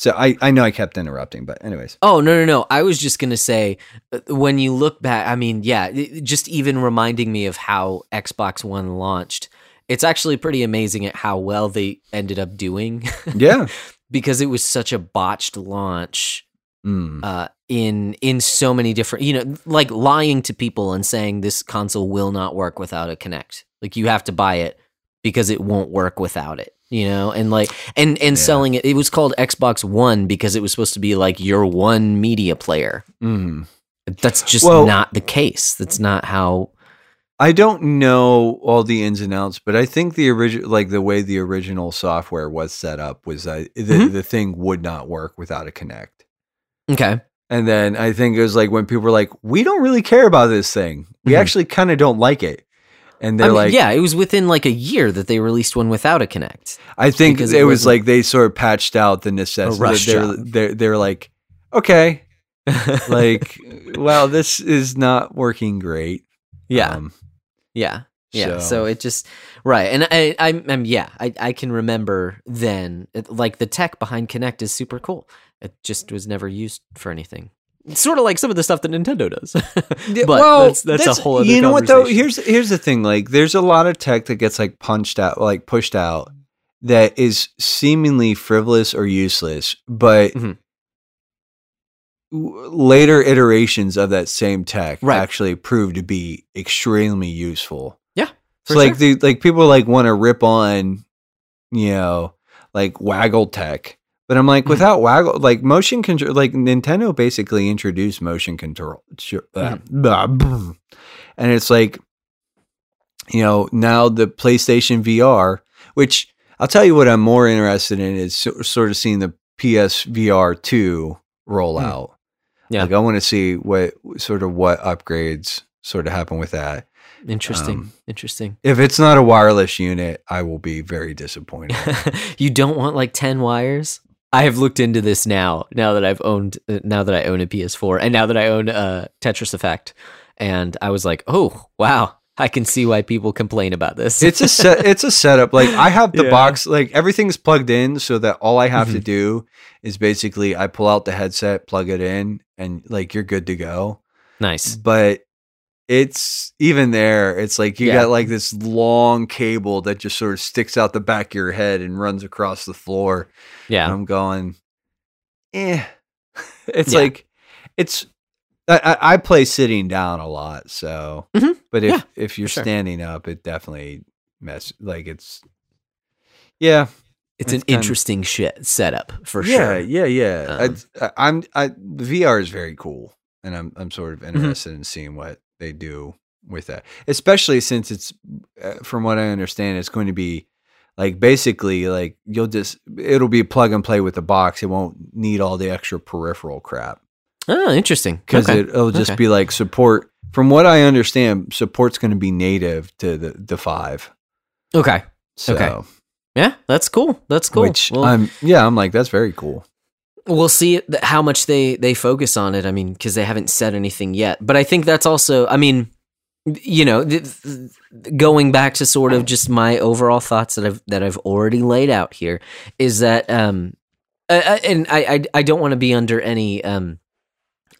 So I I know I kept interrupting, but anyways, Oh no no no! I was just gonna say, uh, when you look back, I mean, yeah, just even reminding me of how Xbox One launched, it's actually pretty amazing at how well they ended up doing (laughs) yeah, because it was such a botched launch. Mm. uh, in in so many different you know like lying to people and saying this console will not work without a Kinect. Like you have to buy it because it won't work without it. You know, and like and and Yeah. selling it. It was called Xbox One because it was supposed to be like your one media player. Mm. That's just Well- not the case. That's not how. I don't know all the ins and outs, but I think the original, like the way the original software was set up, was that the, Mhm. the thing would not work without a Kinect. Okay. And then I think it was like when people were like, "We don't really care about this thing. We Mhm. actually kind of don't like it." And I they're mean, like, yeah, it was within like a year that they released one without a Kinect I think because it, it was like they sort of patched out the necessity. rush they're, they're they're like, okay, (laughs) like, well, this is not working great. yeah, Um, yeah, yeah. So, so- it just right, and I, I'm, I'm, yeah, I, I can remember then, it, like the tech behind Kinect is super cool. It just was never used for anything. Sort of like some of the stuff that Nintendo does. (laughs) But that's, that's, a whole other. You know what though? Here's here's the thing. Like, there's a lot of tech that gets like punched out, like pushed out, that is seemingly frivolous or useless, but Mhm. later iterations of that same tech Right. actually prove to be extremely useful. Yeah, So like sure. the like people like want to rip on, you know, like waggle tech. But I'm like, Mhm. without waggle, like motion control, like Nintendo basically introduced motion control, uh, Mm-hmm. and it's like, you know, now the PlayStation VR, which I'll tell you what I'm more interested in is sort of seeing the PSVR two roll Mm. out. Yeah. like I want to see what sort of what upgrades sort of happen with that. interesting, um, interesting. If it's not a wireless unit, I will be very disappointed. (laughs) you don't want like 10 wires i have looked into this now now that i've owned uh, now that i own a ps4 and now that i own uh, tetris effect. And i was like oh wow. I can see why people complain about this. It's a set (laughs) it's a setup. Like i have the Yeah. box like everything's plugged in so that all i have to Mhm. do is basically i pull out the headset plug it in and like you're good to go. Nice. But it's even there it's like you Yeah. got like this long cable that just sort of sticks out the back of your head and runs across the floor and yeah i'm going eh (laughs) it's Yeah. like it's I, I play sitting down a lot so Mhm. but if Yeah, if you're sure. standing up it definitely mess like it's yeah it's it's an interesting shit setup for yeah sure yeah yeah Um, I, i'm i vr is very cool and i'm i'm sort of Mm-hmm. interested in seeing what they do with that especially since it's uh, from what i understand it's going to be like basically like you'll just it'll be plug and play with the box it won't need all the extra peripheral crap. Oh interesting. Because okay. it, it'll just Okay. be like support from what i understand support's going to be native to the the five. Okay. So Okay. yeah that's cool. That's cool. Which Well, i'm yeah i'm like that's very cool we'll see how much they they focus on it i mean because they haven't said anything yet. But i think that's also i mean you know th- th- going back to sort of just my overall thoughts that i've that i've already laid out here is that um uh, and i i, I don't want to be under any um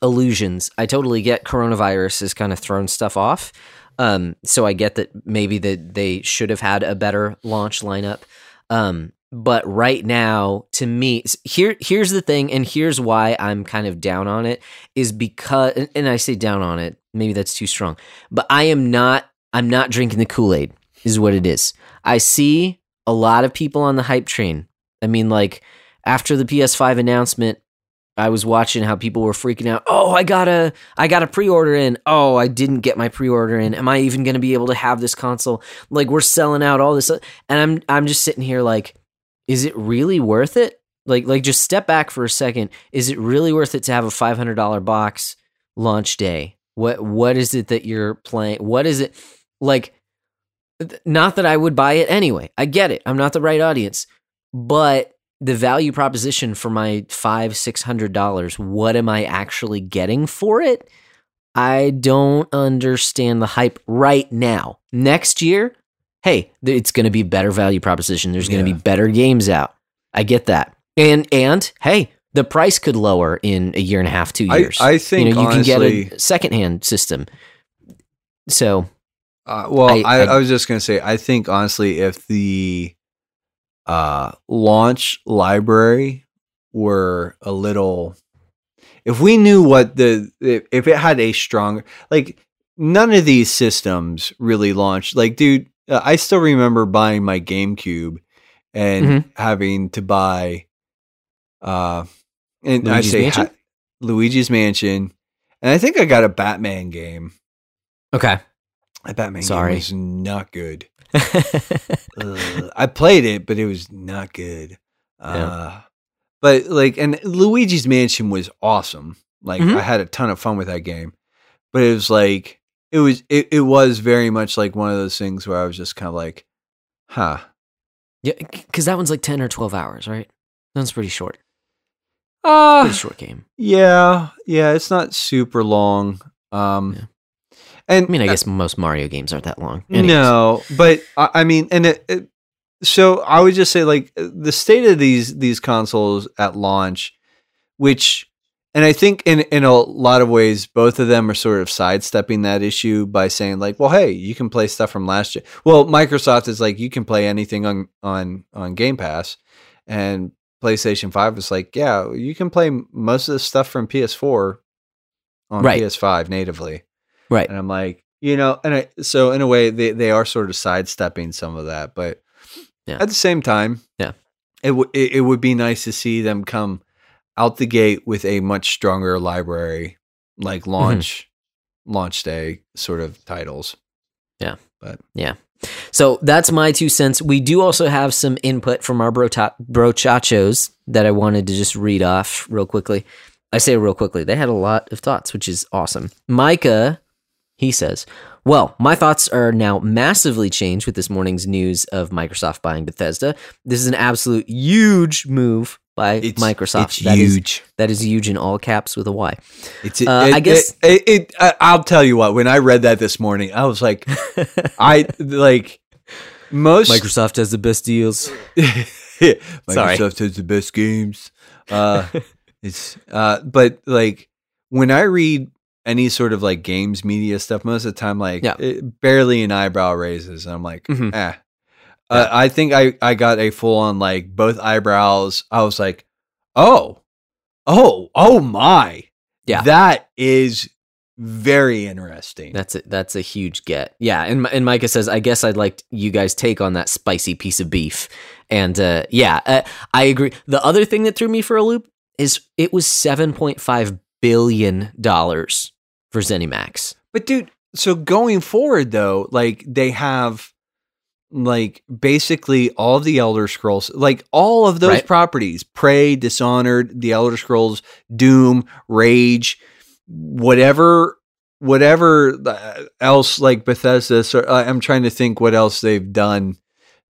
illusions. I totally get coronavirus has kind of thrown stuff off um so i get that maybe that they should have had a better launch lineup. Um but right now to me here here's the thing and here's why i'm kind of down on it is because and- i say down on it maybe that's too strong but i am not i'm not drinking the kool-aid is what it is. I see a lot of people on the hype train. I mean like after the ps5 announcement i was watching how people were freaking out oh i gotta i gotta pre-order in. Oh i didn't get my pre-order in. Am i even gonna be able to have this console? Like we're selling out all this uh, and i'm i'm just sitting here like is it really worth it? Like like just step back for a second. Is it really worth it to have a five hundred dollar box launch day? What what is it that you're playing? What is it like? Not that I would buy it anyway. I get it. I'm not the right audience, but the value proposition for my five six hundred dollars. What am I actually getting for it? I don't understand the hype right now. Next year, hey, it's going to be better value proposition. There's going to Yeah. be better games out. I get that. And and hey, the price could lower in a year and a half, two years. I think you know, you honestly, can get a secondhand system. So Uh, well, I- I, I- I, was just gonna say, I think honestly, if the uh, launch library were a little, if we knew what the if it had a stronger like none of these systems really launched. Like, dude, I still remember buying my GameCube and Mhm. having to buy, uh, and I say Mansion? ha- Luigi's Mansion, and I think I got a Batman game. Okay. That Batman Sorry. game was not good. (laughs) I played it, but it was not good. Uh, But like, and Luigi's Mansion was awesome. Like, Mhm. I had a ton of fun with that game. But it was like, it was, it, it was very much like one of those things where I was just kind of like, huh. yeah, because that one's like ten or twelve hours, right? That one's pretty short. Uh, Pretty short game. yeah, yeah, it's not super long. Um, Yeah. and I mean, I guess most Mario games aren't that long. Anyways. No, but I, I mean, and it, it, so I would just say like the state of these these consoles at launch, which, and I think in in a lot of ways, both of them are sort of sidestepping that issue by saying like, well, hey, you can play stuff from last year. Well, Microsoft is like, you can play anything on on on Game Pass, and PlayStation Five is like, yeah, you can play most of the stuff from PS4 on Right. PS5 natively. Right. And I'm like, you know, and I, so in a way, they, they are sort of sidestepping some of that, but Yeah. at the same time, Yeah. it, w- it it would be nice to see them come out the gate with a much stronger library, like Mm-hmm. launch launch day sort of titles. Yeah. But yeah. So that's my two cents. We do also have some input from our bro brochachos that I wanted to just read off real quickly. I say real quickly. They had a lot of thoughts, which is awesome. Micah, he says, Well, my thoughts are now massively changed with this morning's news of Microsoft buying Bethesda. This is an absolute huge move by Microsoft. It's That is- huge. that is huge in all caps with a Y. It's. Uh, it- I guess- it, it, it- I'll tell you what. When I read that this morning, I was like, (laughs) I like most Microsoft has the best deals. (laughs) Microsoft Sorry. has the best games. Uh, (laughs) it's uh, but like when I read any sort of like games media stuff, most of the time, like Yeah. it, barely an eyebrow raises, and I'm like, Mhm. eh. Uh, I think I I got a full on like both eyebrows. I was like, oh, oh, oh my, Yeah. that is very interesting. That's a, that's a huge get. Yeah, and and Micah says, I guess I'd like you guys take on that spicy piece of beef. And uh, yeah, uh, I agree. The other thing that threw me for a loop is it was seven point five billion dollars for ZeniMax. But dude, so going forward though, like they have like basically all of the Elder Scrolls, like all of those Right. properties, Prey, Dishonored, the Elder Scrolls, Doom, Rage, whatever whatever uh, else like Bethesda so I- I'm trying to think what else they've done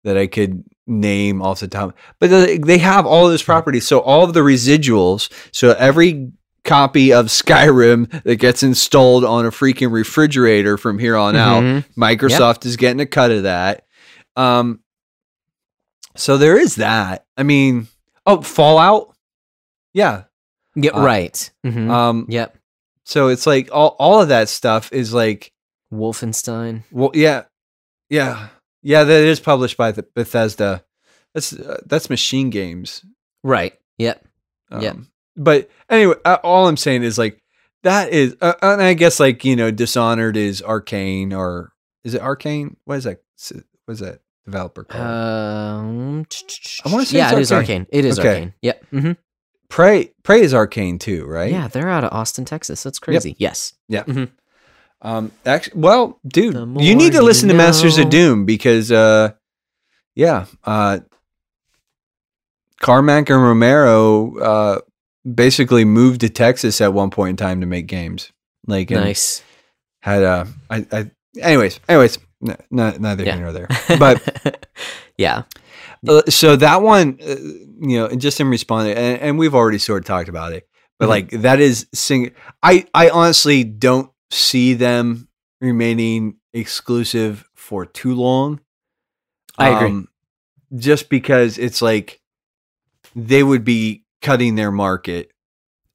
that I could name off the top. But they have all of this property, so all of the residuals, so every copy of Skyrim that gets installed on a freaking refrigerator from here on out. Mhm. Microsoft is getting a cut of that. Um, so there is that. I mean, oh, Fallout. Yeah. Yeah, Uh, right. Mhm. Um, yep. so it's like all, all of that stuff is like, Wolfenstein. well, yeah, yeah, yeah. That is published by the Bethesda. That's uh, that's MachineGames. Right. Yep. Um, Yeah. But anyway, uh, all I'm saying is like that is, uh, and I guess like you know, Dishonored is Arkane or is it Arkane? What is that? What is that developer called? Um, I wanna say yeah, it's it is Arkane. It is Okay. Arkane. Yep. Mm-hmm. Prey. Prey is Arkane too, right? Yeah, they're out of Austin, Texas. That's crazy. Yes. Yeah. Mm-hmm. Um. Actually, well, dude, you need to you listen to Masters of. Doom because, uh, yeah, uh, Carmack and Romero, uh, basically moved to Texas at one point in time to make games. Like, Nice. had uh I, I anyways anyways n- n- neither Yeah. here nor there (laughs) but yeah. uh, so that one uh, you know just in response and, and we've already sort of talked about it but Mhm. like that is sing i i honestly don't see them remaining exclusive for too long I agree. just because it's like they would be cutting their market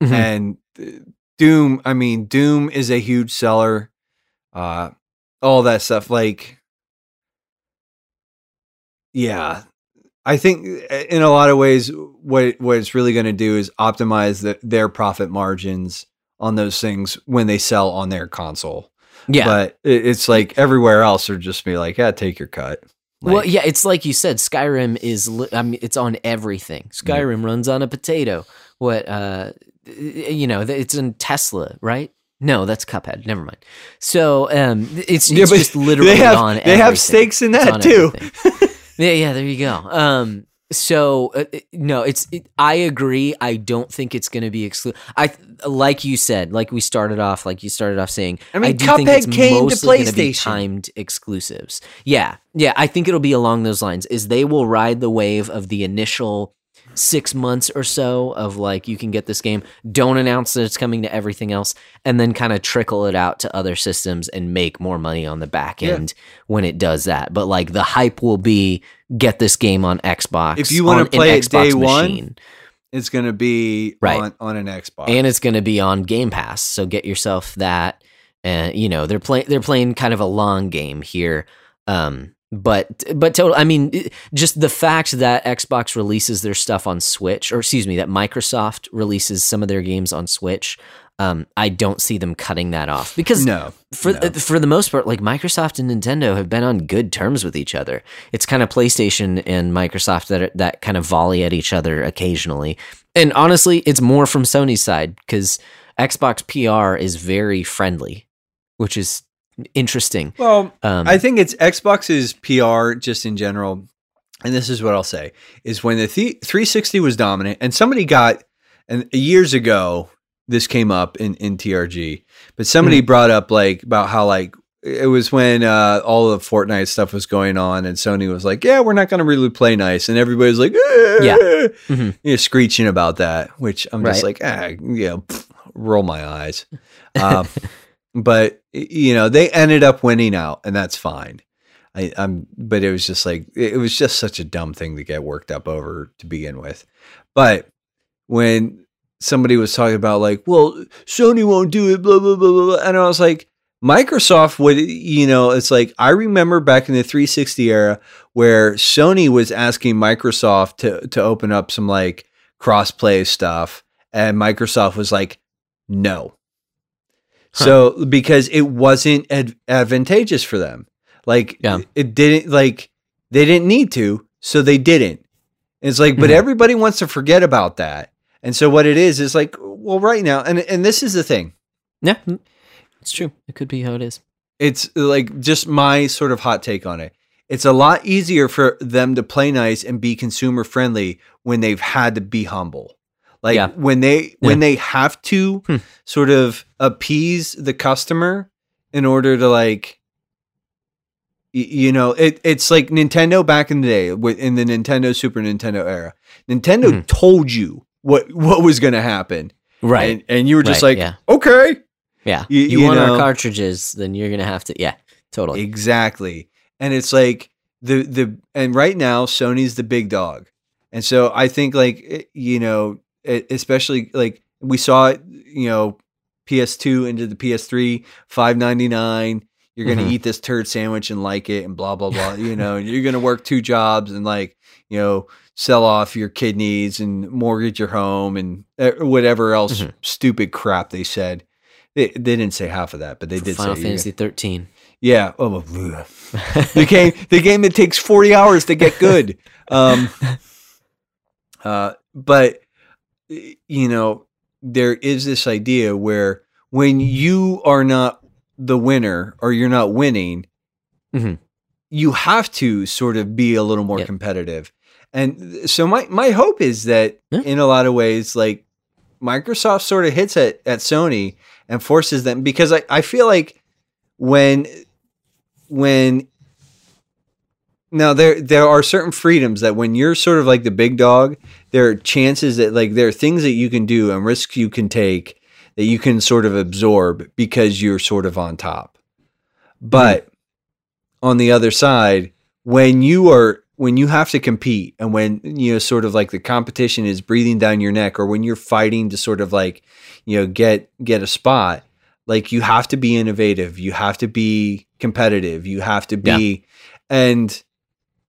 Mhm. and uh, Doom, I mean, Doom is a huge seller. Uh, all that stuff. Like, yeah, I think eh, in a lot of ways, what what it's really going to do is optimize the, their profit margins on those things when they sell on their console. Yeah. But it, it's like everywhere else, they're just be like, yeah, take your cut. Like, well, yeah, it's like you said. Skyrim is. li- I mean, it's on everything. Skyrim runs on a potato. What? uh eh, eh, You know, it's in Tesla, right? No, that's Cuphead. Never mind. So, um, it's, Yeah, it's just literally they have on. they have everything. stakes in that too. (laughs) yeah, yeah. There you go. Um, so uh, uh, no, it's. It, I agree. I don't think it's going to be exclusive. I like you said, like we started off, like you started off saying. I mean, do think Cuphead it's came to mostly gonna be PlayStation. timed exclusives. Yeah, yeah. I think it'll be along those lines. Is they will ride the wave of the initial six months or so of like you can get this game don't announce that it's coming to everything else and then kind of trickle it out to other systems and make more money on the back Yeah. end when it does that but like the hype will be get this game on xbox If you wanna play it Xbox day one, machine, It's going to be Right. on, on an Xbox. and it's going to be on game pass so get yourself that and you know they're playing they're playing kind of a long game here um but but total i mean just the fact that xbox releases their stuff on switch or excuse me that microsoft releases some of their games on switch um i don't see them cutting that off because no, for no. for the most part, like Microsoft and Nintendo have been on good terms with each other. It's kind of PlayStation and Microsoft that are, that kind of volley at each other occasionally. And honestly, it's more from Sony's side because Xbox PR is very friendly, which is interesting. well, Um, I think it's Xbox's PR just in general, and this is what I'll say: is when the th- 360 was dominant, and somebody got, and years ago this came up in in TRG, but somebody Hmm. brought up like about how like it was when uh, all the Fortnite stuff was going on, and Sony was like, "Yeah, we're not going to really play nice," and everybody's like, eh, Yeah. (laughs) Mhm. you know, screeching about that, which I'm just like, ah, you know, roll my eyes. Um, (laughs) but you know, they ended up winning out, and that's fine. I, I'm, but it was just like it was just such a dumb thing to get worked up over to begin with. But when somebody was talking about like, well, Sony won't do it, blah blah blah blah, blah, and I was like, Microsoft would, you know, it's like I remember back in the 360 era where Sony was asking Microsoft to to open up some like crossplay stuff, and Microsoft was like, no. So because it wasn't ad- advantageous for them, like Yeah. it didn't like they didn't need to, so they didn't. It's like, but Mhm. everybody wants to forget about that, and so what it is is like, well, right now, and and this is the thing, yeah, it's true. It could be how it is. it's like just my sort of hot take on it. It's a lot easier for them to play nice and be consumer friendly when they've had to be humble. Like Yeah. when they when they have to Hmm. sort of appease the customer in order to like you know, it it's like Nintendo back in the day in the Nintendo Super Nintendo era. Nintendo Mhm. told you what what was going to happen. Right. And, and you were just Right, like, yeah. "Okay." yeah. you- You, you want know- our cartridges, then you're gonna have to. Yeah. Totally. Exactly. And it's like the the and right now Sony's the big dog. And so I think like you know, especially like we saw it, you know, PS2 into the PS3, 599. You're going to Mhm. eat this turd sandwich and like it and blah blah blah, you know, and you're going to work two jobs and like, you know, sell off your kidneys and mortgage your home and uh, whatever else Mhm. stupid crap they said. They, they didn't say half of that, but they did Final say Fantasy 13. yeah. Oh, the game, the game that takes forty hours to get good. Um, (laughs) uh, but you know, there is this idea where when you are not the winner or you're not winning, Mhm. you have to sort of be a little more Yep. competitive. And so my my hope is that Yeah. in a lot of ways, like Microsoft sort of hits at at Sony and forces them because I, I feel like when when now there there are certain freedoms that when you're sort of like the big dog, there are chances that like there are things that you can do and risks you can take that you can sort of absorb because you're sort of on top. But hmm. on the other side, when you are when you have to compete and when you know sort of like the competition is breathing down your neck or when you're fighting to sort of like you know get get a spot like you have to be innovative. You have to be competitive. You have to be and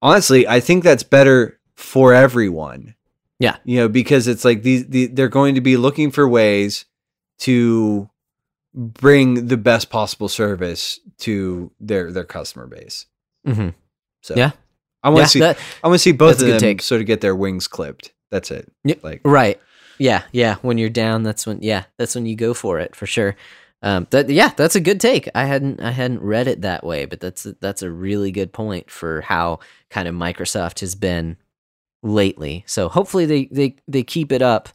honestly i think that's better for everyone. Yeah. You know, because it's like these the, they're going to be looking for ways to bring the best possible service to their their customer base. hmm So Yeah. I want to Yeah, see that- I want to see both of them take. sort of get their wings clipped. That's it. Yep. Like Right. Yeah. Yeah. When you're down, that's when. Yeah, that's when you go for it for sure. Um, that yeah, that's a good take. I hadn't I hadn't read it that way, but that's a, that's a really good point for how kind of Microsoft has been lately. So hopefully they they they keep it up,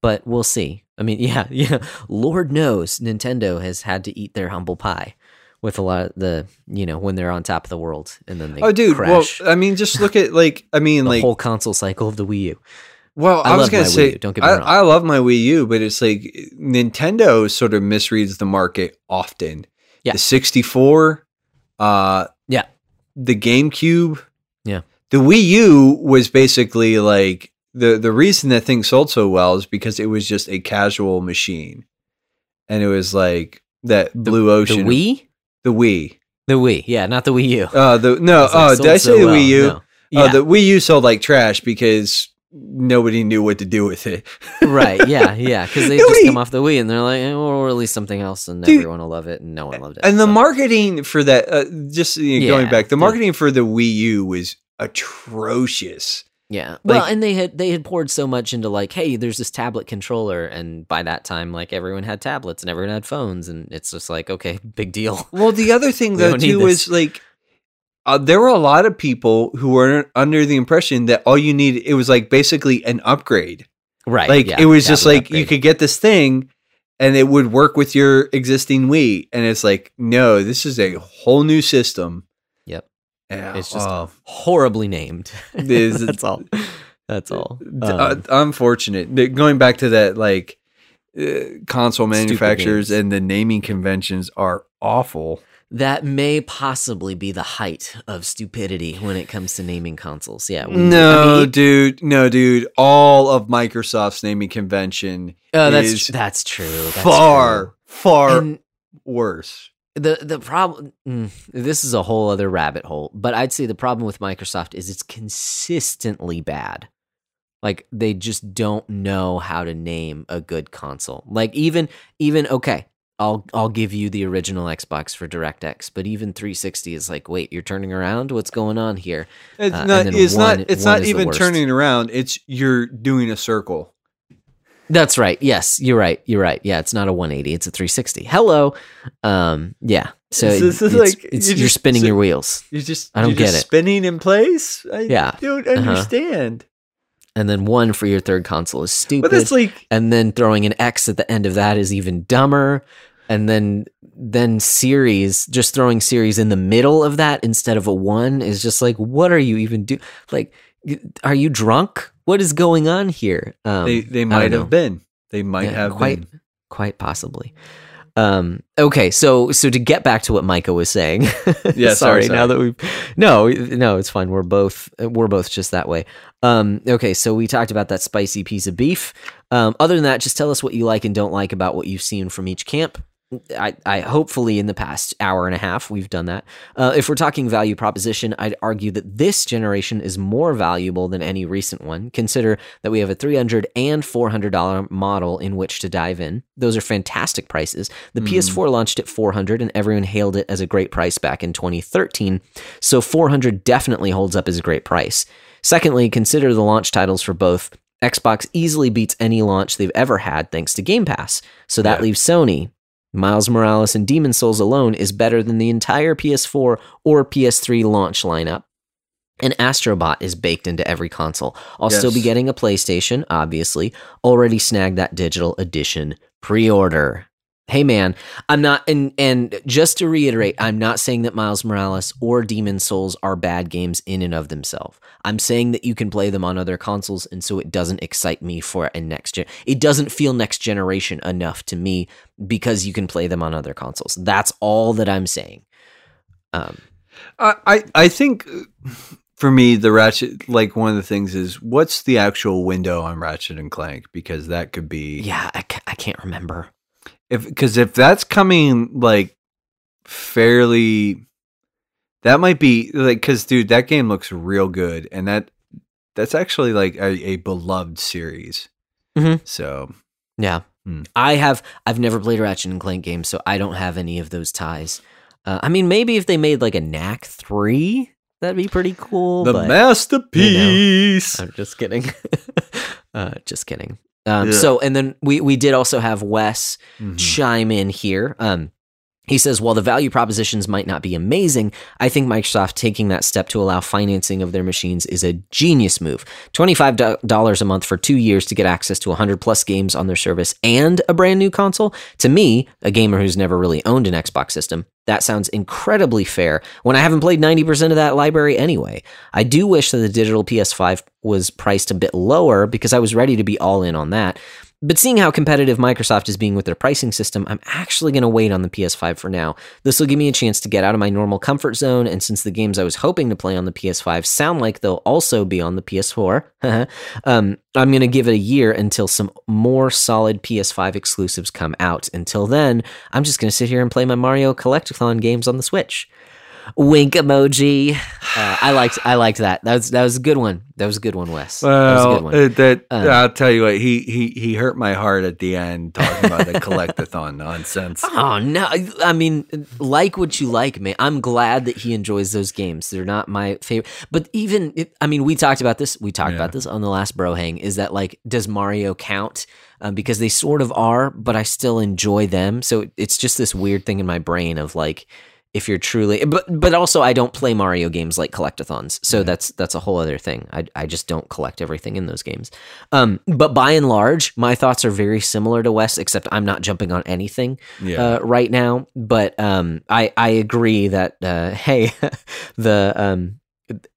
but we'll see. I mean, (laughs) yeah, yeah. Lord knows Nintendo has had to eat their humble pie with a lot of the you know when they're on top of the world and then they Oh dude, crash. well I mean just look at like I mean (laughs) the like whole console cycle of the Wii U. Well, I I, was gonna say, U, don't get me I, wrong. I love my Wii U, but it's like Nintendo sort of misreads the market often. Yeah. the sixty four, uh, Yeah. the GameCube, Yeah. the Wii U was basically like the the reason that thing sold so well is because it was just a casual machine, and it was like that blue The ocean, The Wii, the Wii. the Wii, yeah, not the Wii U. Uh, the no, was like, oh, did I so say the well. Wii U? No. Oh, Yeah, the Wii U sold like trash because nobody knew what to do with it. right. Yeah, (laughs) yeah, because they Nobody- just come off the Wii and they're like, eh, we'll release something else, and Dude. everyone will love it, and no one loved it. And the so. marketing for that, uh, just you know, going back, the yeah. marketing for the Wii U was atrocious. yeah, well, like- and they had they had poured so much into like, hey, there's this tablet controller, and by that time, like everyone had tablets and everyone had phones, and it's just like, okay, (laughs) big deal. Well, the other thing (laughs) though too was like uh, there were a lot of people who were under the impression that all you need it was like basically an upgrade. Right. Like yeah, it was just like you could get this thing and it would work with your existing Wii, and it's like no, this is a whole new system. Yep. Yeah, It's just- oh, horribly named. is- (laughs) That's all. That's all. Uh, Um, unfortunate. Going back to that, like uh, console manufacturers and the naming conventions are awful. That may possibly be the height of stupidity when it comes to naming consoles. Yeah. we- No, I mean, dude, no, dude. All of Microsoft's naming convention oh, that's is that's true. That's far, true. far And worse. the the problem. mm, this is a whole other rabbit hole. But I'd say the problem with Microsoft is it's consistently bad. Like they just don't know how to name a good console. Like even even okay, I'll I'll give you the original Xbox for DirectX, but even 360 is like, wait, you're turning around. What's going on here? It's Uh, not. It's one- not. It's not even turning around. It's you're doing a circle. That's right. Yes, you're right. You're right. Yeah, it's not a 180. It's a 360. Hello. Um. Yeah. So This is it's, like- it's, you you're just- spinning so- your wheels, You're just. I don't you're get it. Spinning in place. I Yeah. don't Uh-huh. understand. and then one for your third console is stupid. But that's like. and then throwing an X at the end of that is even dumber. And then then series, just throwing series in the middle of that instead of a one is just like, what are you even do? Like, are you drunk? What is going on here? Um, They they might have been. They might Yeah, have quite been. quite possibly. Um, okay, so so to get back to what Micah was saying, (laughs) Yeah, sorry, sorry. Now that we've no, no, it's fine. We're both we're both just that way. Um, okay, so we talked about that spicy piece of beef. Um, other than that, just tell us what you like and don't like about what you've seen from each camp. I, I hopefully in the past hour and a half we've done that. Uh, if we're talking value proposition, I'd argue that this generation is more valuable than any recent one. Consider that we have a 300 and 400 dollar model in which to dive in. Those are fantastic prices. The Mhm. PS4 launched at 400 and everyone hailed it as a great price back in 2013. So 400 definitely holds up as a great price. Secondly, consider the launch titles for both. Xbox easily beats any launch they've ever had thanks to Game Pass. So that Yeah. leaves Sony. Miles Morales and Demon Souls alone is better than the entire PS4 or PS3 launch lineup. And Astrobot is baked into every console. I'll still be getting a PlayStation, obviously. Already snagged that digital edition pre order. Hey man, I'm not and and just to reiterate, I'm not saying that Miles Morales or Demon Souls are bad games in and of themselves. I'm saying that you can play them on other consoles and so it doesn't excite me for a next gen. It doesn't feel next generation enough to me because you can play them on other consoles. That's all that I'm saying. Um I, I I think uh, for me the Ratchet like one of the things is what's the actual window on Ratchet and Clank because that could be yeah, I, I can't remember. If because if that's coming like fairly that might be like because dude that game looks real good and that that's actually like a, a beloved series. Mhm. So Yeah. Hmm. I have I've never played a Ratchet and Clank game, so I don't have any of those ties. Uh, I mean, maybe if they made like a Knack three, that'd be pretty cool. the but masterpiece. I'm just kidding. (laughs) uh, just kidding. Um, Yeah. So, and then we we did also have Wes Mhm. chime in here. Um, he says, while the value propositions might not be amazing, I think Microsoft taking that step to allow financing of their machines is a genius move. $25 a month for two years to get access to 100 plus games on their service and a brand new console? To me, a gamer who's never really owned an Xbox system, that sounds incredibly fair when I haven't played 90% of that library anyway. I do wish that the digital PS5 was priced a bit lower because I was ready to be all in on that. But seeing how competitive Microsoft is being with their pricing system, I'm actually going to wait on the PS5 for now. This will give me a chance to get out of my normal comfort zone, and since the games I was hoping to play on the PS5 sound like they'll also be on the PS4, (laughs) um, I'm going to give it a year until some more solid PS5 exclusives come out. Until then, I'm just going to sit here and play my Mario Collectathon games on the Switch. Wink emoji. Uh, I liked I liked that. That was that was a good one. That was a good one, Wes. that was a good Well, one. uh, that Um, I'll tell you what he he he hurt my heart at the end talking about the collectathon (laughs) nonsense. Oh no! I mean, like what you like, man. I'm glad that he enjoys those games. They're not my favorite, but even it, I mean, we talked about this. We talked Yeah. about this on the last bro hang. Is that like, does Mario count? Um, because they sort of are, but I still enjoy them. So it's just this weird thing in my brain of like, if you're truly, but but also I don't play Mario games like collectathons. So that's that's a whole other thing. I I just don't collect everything in those games. Um, but by and large, my thoughts are very similar to Wes, except I'm not jumping on anything Yeah. uh, right now. But um, I I agree that uh, (laughs) hey, the um,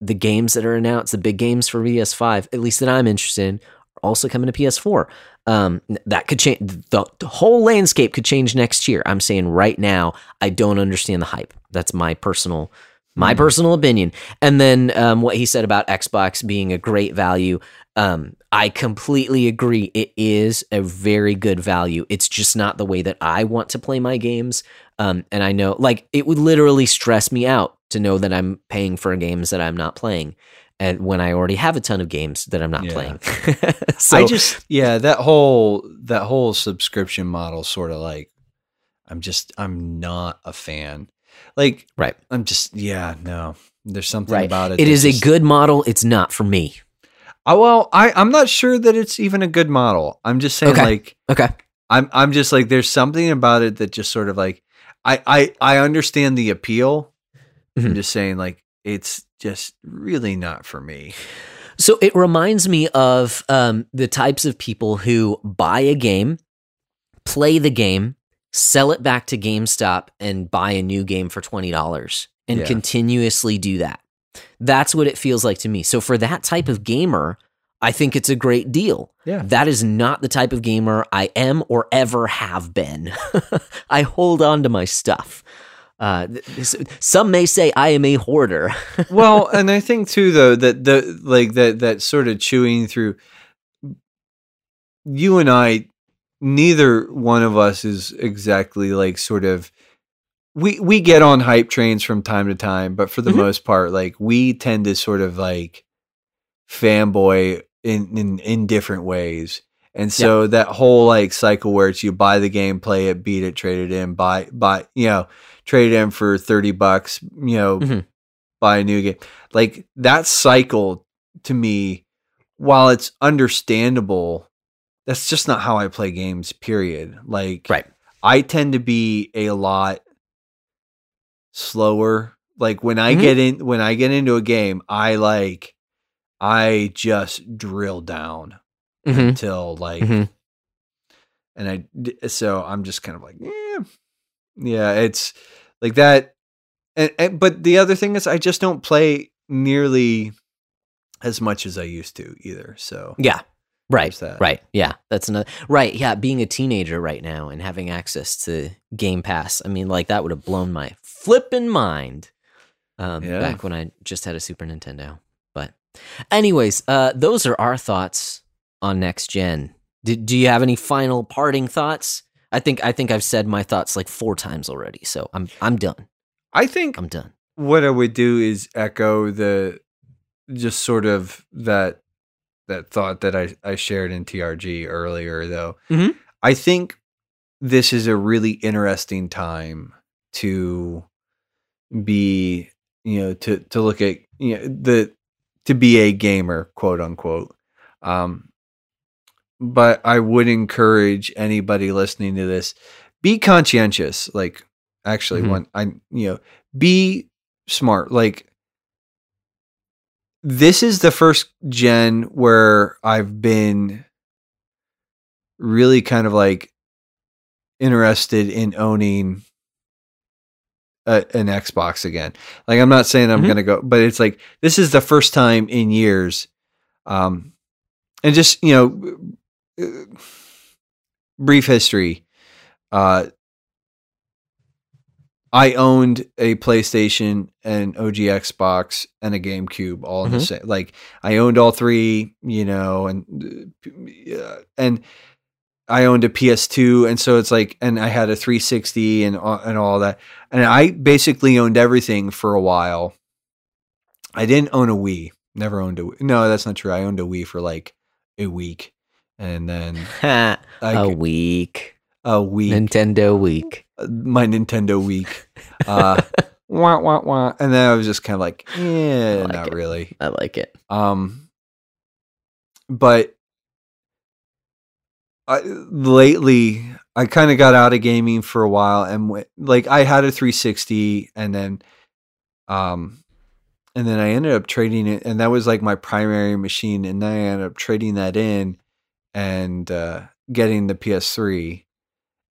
the games that are announced, the big games for PS5, at least that I'm interested in, are also coming to PS4. Um, that could change. The, the whole landscape could change next year. I'm saying right now, I don't understand the hype. That's my personal. My personal opinion, and then um, what he said about Xbox being a great value. Um, I completely agree. It is a very good value. It's just not the way that I want to play my games. Um, and I know, like, it would literally stress me out to know that I'm paying for games that I'm not playing, and when I already have a ton of games that I'm not Yeah. playing. (laughs) so I just yeah that whole that whole subscription model sort of like I'm just I'm not a fan. Like right, I'm just yeah no. There's something right. about it. It is just- a good model. It's not for me. Oh, well, I I'm not sure that it's even a good model. I'm just saying Okay. like Okay. I'm I'm just like there's something about it that just sort of like I I I understand the appeal. I'm Mhm. just saying like it's just really not for me. So it reminds me of um, the types of people who buy a game, play the game, sell it back to GameStop, and buy a new game for twenty dollars, and Yeah. continuously do that. That's what it feels like to me. So for that type of gamer, I think it's a great deal. Yeah. That is not the type of gamer I am or ever have been. (laughs) I hold on to my stuff. Uh, some may say I am a hoarder. (laughs) well, and I think too though that the like that that sort of chewing through you and I neither one of us is exactly like sort of we we get on hype trains from time to time, but for the Mhm. most part like we tend to sort of like fanboy in in in different ways. And so that whole like cycle where it's you buy the game, play it, beat it, trade it in, buy buy you know, trade in for 30 bucks, you know, Mhm. buy a new game. Like that cycle to me, while it's understandable, that's just not how I play games, period. Like Right. I tend to be a lot slower. Like when I Mhm. get in when I get into a game, I like I just drill down Mhm. until like Mhm. and I so I'm just kind of like yeah, yeah, it's like that. And, and but the other thing is I just don't play nearly as much as I used to either. So Yeah. Right. Right. Yeah. That's another. Right. Yeah. Being a teenager right now and having access to Game Pass. I mean, like that would have blown my flipping mind. Um, Yeah. Back when I just had a Super Nintendo. But, anyways, uh, those are our thoughts on next gen. Do, do you have any final parting thoughts? I think I think I've said my thoughts like four times already, so I'm I'm done. I think I'm done. what I would do is echo the just sort of that that thought that I I shared in TRG earlier though. Mhm. I think this is a really interesting time to be you know to to look at you know the to be a gamer quote unquote um but i would encourage anybody listening to this be conscientious like actually Mhm. one i you know be smart like this is the first gen where i've been really kind of like interested in owning a, an Xbox again. Like I'm not saying I'm Mhm. gonna go, but it's like this is the first time in years, um, and just you know, (sighs) brief history. Uh, I owned a PlayStation, an OG Xbox, and a GameCube all in the Mhm. same. Like I owned all three, you know, and uh, and I owned a PS2, and so it's like, and I had a 360 and and all that, and I basically owned everything for a while. I didn't own a Wii. Never owned a Wii. No, that's not true. I owned a Wii for like a week, and then (laughs) a week. a week, Nintendo week. my Nintendo week. Uh, (laughs) wah wah wah, and then I was just kind of like, yeah, like not it. really. I like it. Um, but I, lately, I kind of got out of gaming for a while, and went, like I had a 360, and then, um, and then I ended up trading it, and that was like my primary machine, and then I ended up trading that in, and uh, getting the PS3,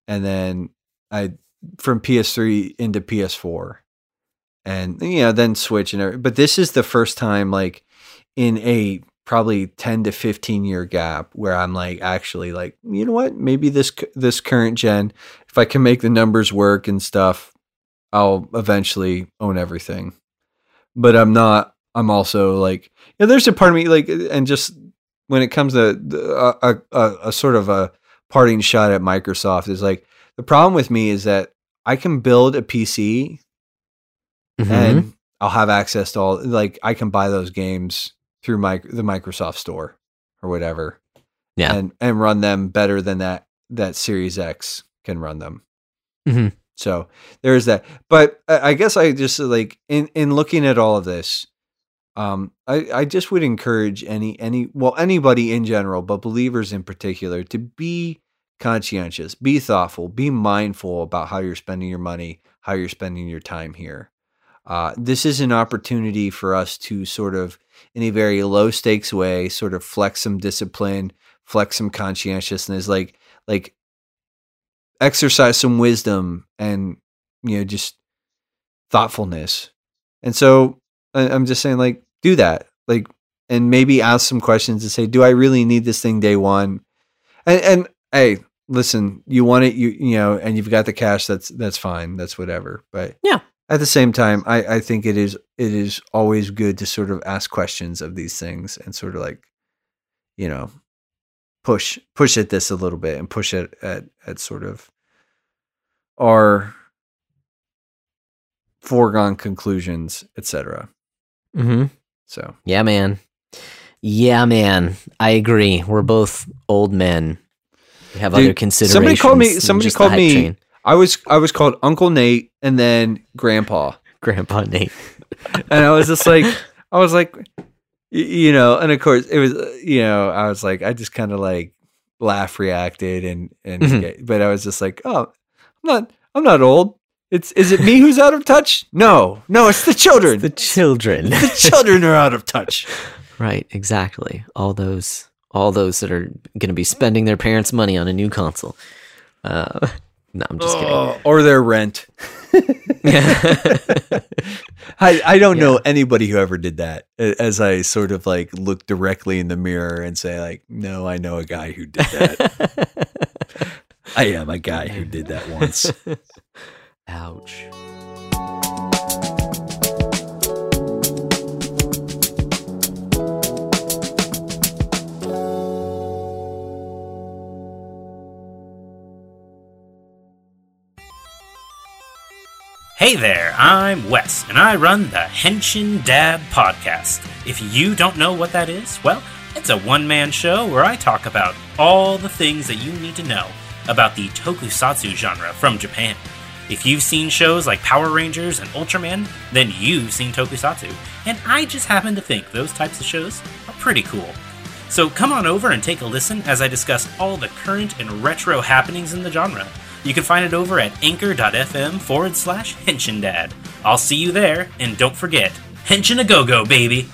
and then I from PS3 into PS4, and you know then switch and everything. But this is the first time like in a probably 10 to 15 year gap where I'm like actually like you know what maybe this this current gen if I can make the numbers work and stuff I'll eventually own everything but I'm not I'm also like yeah there's a part of me like and just when it comes to the- a, a, a, sort of a parting shot at Microsoft is like the problem with me is that I can build a PC Mhm. and I'll have access to all like I can buy those games through my the Microsoft store or whatever. Yeah. And and run them better than that that Series X can run them. Mhm. So there's that. But I I guess I just like in in looking at all of this, um, I I just would encourage any any well anybody in general, but believers in particular, to be conscientious, be thoughtful, be mindful about how you're spending your money, how you're spending your time here. Uh, this is an opportunity for us to sort of, in a very low stakes way, sort of flex some discipline, flex some conscientiousness, like like exercise some wisdom and you know just thoughtfulness. And so I- I'm just saying, like, do that, like, and maybe ask some questions and say, do I really need this thing day one? And and hey, listen, you want it, you you know, and you've got the cash. That's that's fine. That's whatever. But Yeah. at the same time, I, I think it is it is always good to sort of ask questions of these things and sort of like, you know, push push at this a little bit and push it at at sort of our foregone conclusions, etc. hmm So Yeah, man. Yeah, man. I agree. We're both old men. We have Dude, other considerations. somebody called me- somebody called me- train. I was I was called Uncle Nate and then Grandpa. (laughs) Grandpa Nate. (laughs) and I was just like, I was like, you know, and of course it was, uh, you know, I was like, I just kind of like laugh reacted and and, Mhm. but I was just like, oh, I'm not, I'm not old. It's is it me who's out of touch? No, no, it's the children. the children. the (laughs) children are out of touch. right, exactly. All those all those that are going to be spending their parents' money on a new console. Uh, no, I'm just Oh, or their rent. kidding. (laughs) I, I don't know anybody who ever did that. As I sort of like look directly in the mirror and say like, no, I know a guy who did that. (laughs) I am a guy who did that once. Ouch. Hey there, I'm Wes, and I run the Henshin Dad podcast. If you don't know what that is, well, It's a one man show where I talk about all the things that you need to know about the tokusatsu genre from Japan. If you've seen shows like Power Rangers and Ultraman, then you've seen tokusatsu, and I just happen to think those types of shows are pretty cool. So come on over and take a listen as I discuss all the current and retro happenings in the genre. You can find it over at anchor.fm forward slash Henshin Dad. I'll see you there, and don't forget, Henshin a go go, baby!